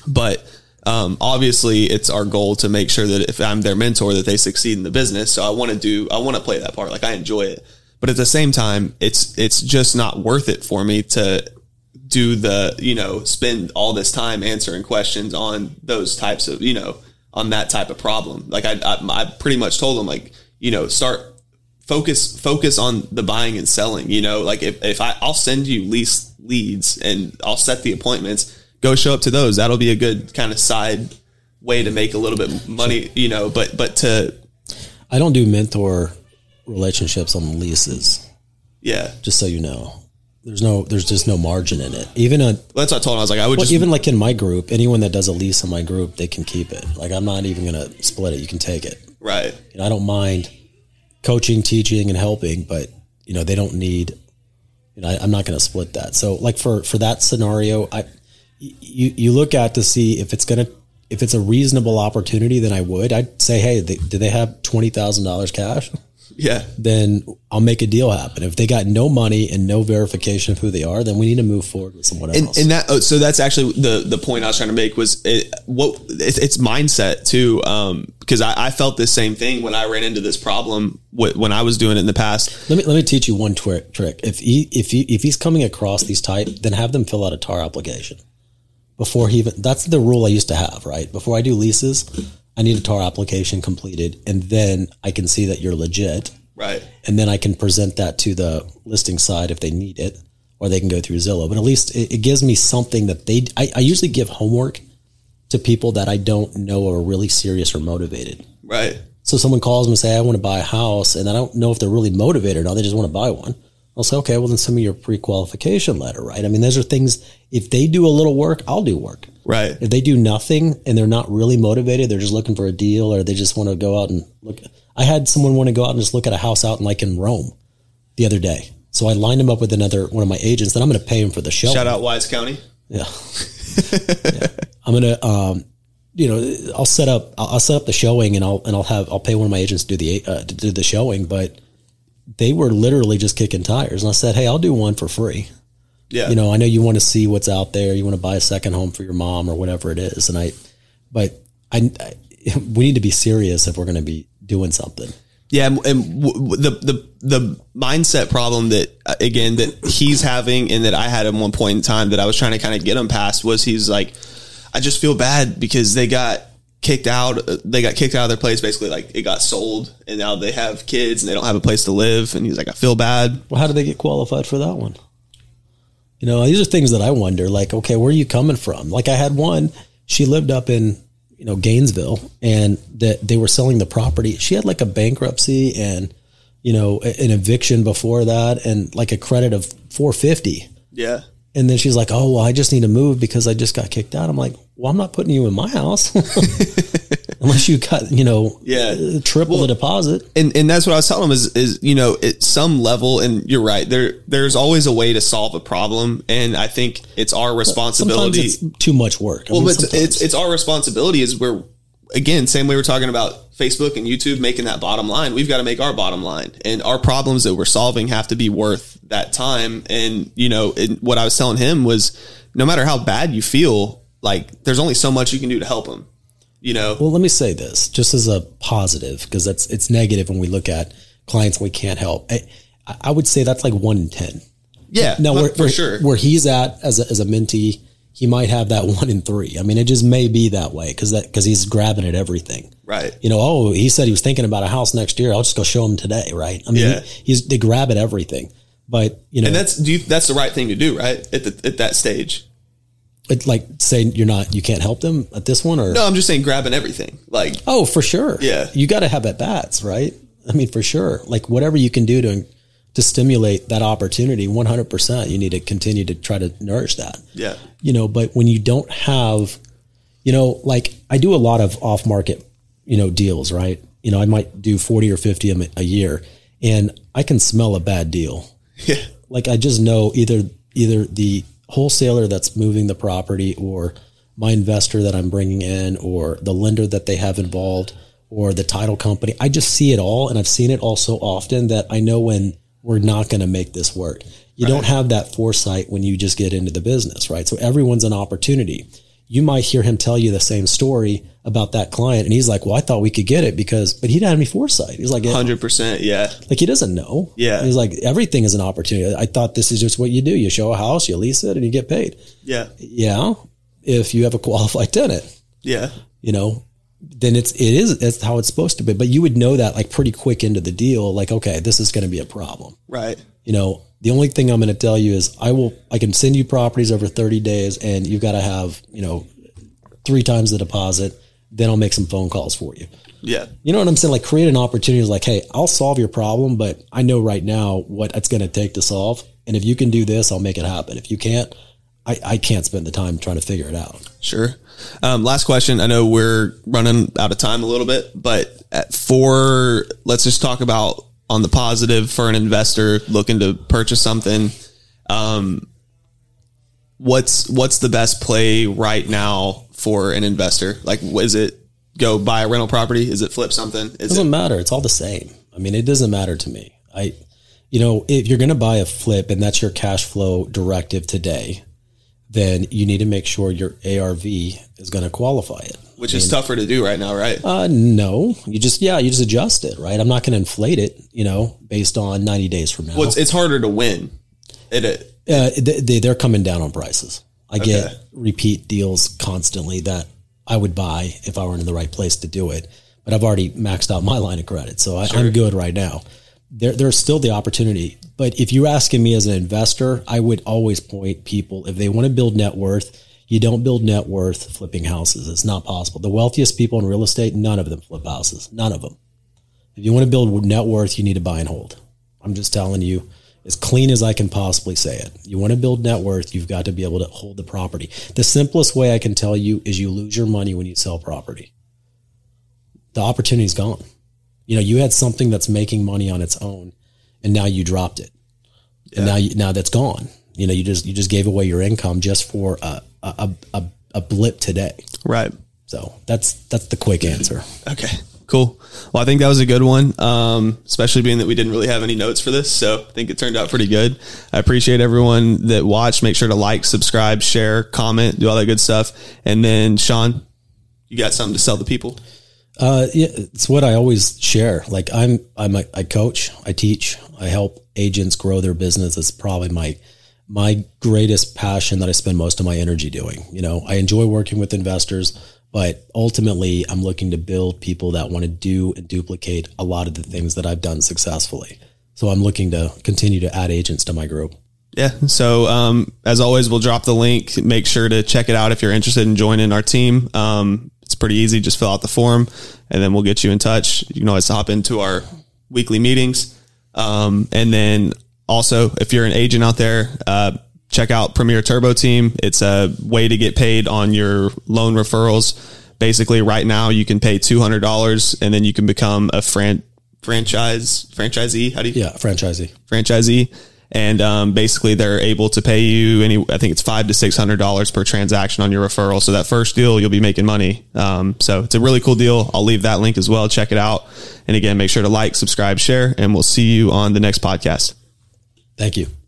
[SPEAKER 1] but um, obviously it's our goal to make sure that if I'm their mentor, that they succeed in the business. So I want to do, I want to play that part. Like I enjoy it, but at the same time, it's it's just not worth it for me to do the you know spend all this time answering questions on those types of you know on that type of problem. Like I I, I pretty much told them like you know start focus focus on the buying and selling. You know like if if I I'll send you lease leads and I'll set the appointments. Go show up to those. That'll be a good kind of side way to make a little bit money. You know, but but to
[SPEAKER 2] I don't do mentor relationships on leases.
[SPEAKER 1] yeah.
[SPEAKER 2] Just so you know, there's no there's just no margin in it. Even a
[SPEAKER 1] That's what I told him. I was like, I would
[SPEAKER 2] well,
[SPEAKER 1] just
[SPEAKER 2] even like in my group, anyone that does a lease in my group, they can keep it. Like I'm not even gonna split it. You can take it.
[SPEAKER 1] right.
[SPEAKER 2] Know, I don't mind coaching, teaching, and helping, but you know they don't need. You know, I, I'm not going to split that. So, like for for that scenario, I you you look at to see if it's going to if it's a reasonable opportunity, then I would. I'd say, hey, they, do they have twenty thousand dollars cash?
[SPEAKER 1] Yeah.
[SPEAKER 2] Then I'll make a deal happen. If they got no money and no verification of who they are, then we need to move forward with someone
[SPEAKER 1] and,
[SPEAKER 2] else.
[SPEAKER 1] and that oh, so that's actually the the point I was trying to make was it, what it's, it's mindset too um because I, I felt the same thing when I ran into this problem wh- when I was doing it in the past
[SPEAKER 2] Let me let me teach you one twi- trick. If he if he if he's coming across these type, then have them fill out a TAR application before he even. That's the rule I used to have. Right before I do leases, I need a TAR application completed, and then I can see that you're legit,
[SPEAKER 1] right
[SPEAKER 2] and then I can present that to the listing side if they need it, or they can go through Zillow. But at least it, it gives me something that they. I, I usually give homework to people that I don't know are really serious or motivated.
[SPEAKER 1] right
[SPEAKER 2] So someone calls me and say, I want to buy a house, and I don't know if they're really motivated or not. They just want to buy one. I'll say, okay, well then send me your pre-qualification letter, right? I mean, those are things. If they do a little work, I'll do work.
[SPEAKER 1] right
[SPEAKER 2] If they do nothing and they're not really motivated, they're just looking for a deal, or they just want to go out and look. I had someone want to go out and just look at a house out in like in Rhome the other day. So I lined him up with another one of my agents. Then I'm going to pay him for the show.
[SPEAKER 1] shout out Wise County
[SPEAKER 2] Yeah. Yeah. I'm gonna, um, you know, I'll set up, I'll, I'll set up the showing, and I'll and I'll have, I'll pay one of my agents to do the uh, to do the showing. But they were literally just kicking tires, and I said, hey, I'll do one for free.
[SPEAKER 1] yeah
[SPEAKER 2] You know, I know you want to see what's out there. You want to buy a second home for your mom or whatever it is, and I, but I, I we need to be serious if we're going to be doing something.
[SPEAKER 1] Yeah, and and w- w- the the the mindset problem that uh, again that he's having and that I had at one point in time that I was trying to kind of get him past was he's like, I just feel bad because they got kicked out. uh, They got kicked out of their place. Basically, like it got sold, and now they have kids and they don't have a place to live. And he's like, I feel bad.
[SPEAKER 2] Well, how do they get qualified for that one? You know, these are things that I wonder. Like, okay, where are you coming from? Like, I had one. She lived up in you know Gainesville, and that they were selling the property. She had like a bankruptcy and you know an eviction before that, and like a credit of four fifty.
[SPEAKER 1] Yeah,
[SPEAKER 2] And then she's like, "Oh, well, I just need to move because I just got kicked out." I'm like, "Well, I'm not putting you in my house unless you got you know
[SPEAKER 1] Yeah.
[SPEAKER 2] triple the deposit."
[SPEAKER 1] and and that's what I was telling them is is you know at some level, and you're right. There there's always a way to solve a problem, and I think it's our responsibility.
[SPEAKER 2] it's too much work. I
[SPEAKER 1] Well,
[SPEAKER 2] mean,
[SPEAKER 1] but
[SPEAKER 2] sometimes.
[SPEAKER 1] it's it's our responsibility is we're again same way we're talking about Facebook and YouTube making that bottom line. We've got to make our bottom line, and our problems that we're solving have to be worth that time. And you know, and what I was telling him was, no matter how bad you feel, like there's only so much you can do to help him. You know,
[SPEAKER 2] Well, let me say this just as a positive because that's it's negative when we look at clients we can't help. I, I would say that's like one in ten.
[SPEAKER 1] yeah,
[SPEAKER 2] Now, where,
[SPEAKER 1] for
[SPEAKER 2] where,
[SPEAKER 1] sure.
[SPEAKER 2] where he's at as a, as a mentee, he might have that one in three. I mean, it just may be that way because that because he's grabbing at everything.
[SPEAKER 1] Right.
[SPEAKER 2] You know, oh, he said he was thinking about a house next year. I'll just go show him today, right? I mean,
[SPEAKER 1] Yeah.
[SPEAKER 2] he, he's they grab at everything. But you know,
[SPEAKER 1] And that's do you, that's the right thing to do, right? At the, at that stage.
[SPEAKER 2] it, like saying you're not, you can't help them at this one, or
[SPEAKER 1] No, I'm just saying grabbing everything. Like
[SPEAKER 2] Oh, for sure.
[SPEAKER 1] Yeah.
[SPEAKER 2] You got to have at bats, right? I mean, for sure. Like whatever you can do to to stimulate that opportunity, 100%, you need to continue to try to nourish that.
[SPEAKER 1] yeah,
[SPEAKER 2] You know, but when you don't have, you know, like I do a lot of off market, you know, deals, right? You know, I might do 40 or 50 a, a year and I can smell a bad deal.
[SPEAKER 1] yeah,
[SPEAKER 2] Like I just know either either the wholesaler that's moving the property or my investor that I'm bringing in or the lender that they have involved or the title company. I just see it all and I've seen it all so often that I know when we're not going to make this work. You don't have that foresight when you just get into the business, right? So everyone's an opportunity. You might hear him tell you the same story about that client, and he's like, "Well, I thought we could get it because," but he didn't have any foresight. He's like,
[SPEAKER 1] Hundred percent. Yeah.
[SPEAKER 2] like he doesn't know.
[SPEAKER 1] Yeah.
[SPEAKER 2] he's like, everything is an opportunity. I thought this is just what you do. You show a house, you lease it, and you get paid.
[SPEAKER 1] Yeah.
[SPEAKER 2] Yeah, if you have a qualified tenant,
[SPEAKER 1] Yeah.
[SPEAKER 2] you know, then it's it is that's how it's supposed to be. But you would know that like pretty quick into the deal, like, okay, this is going to be a problem.
[SPEAKER 1] Right.
[SPEAKER 2] You know, the only thing I'm going to tell you is I will I can send you properties over 30 days, and you've got to have you know three times the deposit. Then I'll make some phone calls for you.
[SPEAKER 1] Yeah.
[SPEAKER 2] You know what I'm saying? Like create an opportunity. Like, hey, I'll solve your problem, but I know right now what it's going to take to solve. And if you can do this, I'll make it happen. If you can't, I, I can't spend the time trying to figure it out.
[SPEAKER 1] Sure. Um, last question. I know we're running out of time a little bit, but at- for let's just talk about on the positive for an investor looking to purchase something. Um, what's what's the best play right now for an investor? Like, is it go buy a rental property? Is it flip something? Is
[SPEAKER 2] It doesn't matter. It's all the same. I mean, it doesn't matter to me. I, you know, if you're going to buy a flip and that's your cash flow directive today, then you need to make sure your ARV is going to qualify it.
[SPEAKER 1] which is tougher to do right now, right?
[SPEAKER 2] Uh, no, you just yeah, you just adjust it, right? I'm not going to inflate it, you know, based on 90 days from now.
[SPEAKER 1] well, it's, it's harder to win. It, it
[SPEAKER 2] uh, they, they- they're coming down on prices. I
[SPEAKER 1] Okay.
[SPEAKER 2] get repeat deals constantly that I would buy if I weren't in the right place to do it, but I've already maxed out my line of credit, so I, I'm good right now. There, there's still the opportunity, but if you're asking me as an investor, I would always point people if they want to build net worth. You don't build net worth flipping houses. It's not possible. The wealthiest people in real estate, none of them flip houses. None of them. If you want to build net worth, you need to buy and hold. I'm just telling you, as clean as I can possibly say it. You want to build net worth, you've got to be able to hold the property. The simplest way I can tell you is you lose your money when you sell property. The opportunity's gone. You know, you had something that's making money on its own, and now you dropped it, and now you, now that's gone. You know, you just you just gave away your income just for a a, a, a blip today.
[SPEAKER 1] right.
[SPEAKER 2] So that's that's the quick answer.
[SPEAKER 1] Okay, cool. Well, I think that was a good one, um, especially being that we didn't really have any notes for this. So I think it turned out pretty good. I appreciate everyone that watched. Make sure to like, subscribe, share, comment, do all that good stuff. And then, Shaune, you got something to sell the people?
[SPEAKER 2] Uh, yeah, it's what I always share. Like I'm, I'm a, I coach, I teach, I help agents grow their business. It's probably my, my greatest passion that I spend most of my energy doing. You know, I enjoy working with investors, but ultimately I'm looking to build people that want to do and duplicate a lot of the things that I've done successfully. So I'm looking to continue to add agents to my group.
[SPEAKER 1] Yeah. So, um, as always, we'll drop the link. Make sure to check it out if you're interested in joining our team. Um, pretty easy. Just fill out the form and then we'll get you in touch. You can always hop into our weekly meetings. Um, and then also, if you're an agent out there, uh, check out Premier Turbo Team. It's a way to get paid on your loan referrals. Basically, right now you can pay two hundred dollars, and then you can become a fran- franchise franchisee. How do you
[SPEAKER 2] Yeah, franchisee.
[SPEAKER 1] franchisee? And um, basically, they're able to pay you any. I think it's five to six hundred dollars per transaction on your referral. So that first deal, you'll be making money. Um, so it's a really cool deal. I'll leave that link as well. Check it out. And again, make sure to like, subscribe, share, and we'll see you on the next podcast.
[SPEAKER 2] Thank you.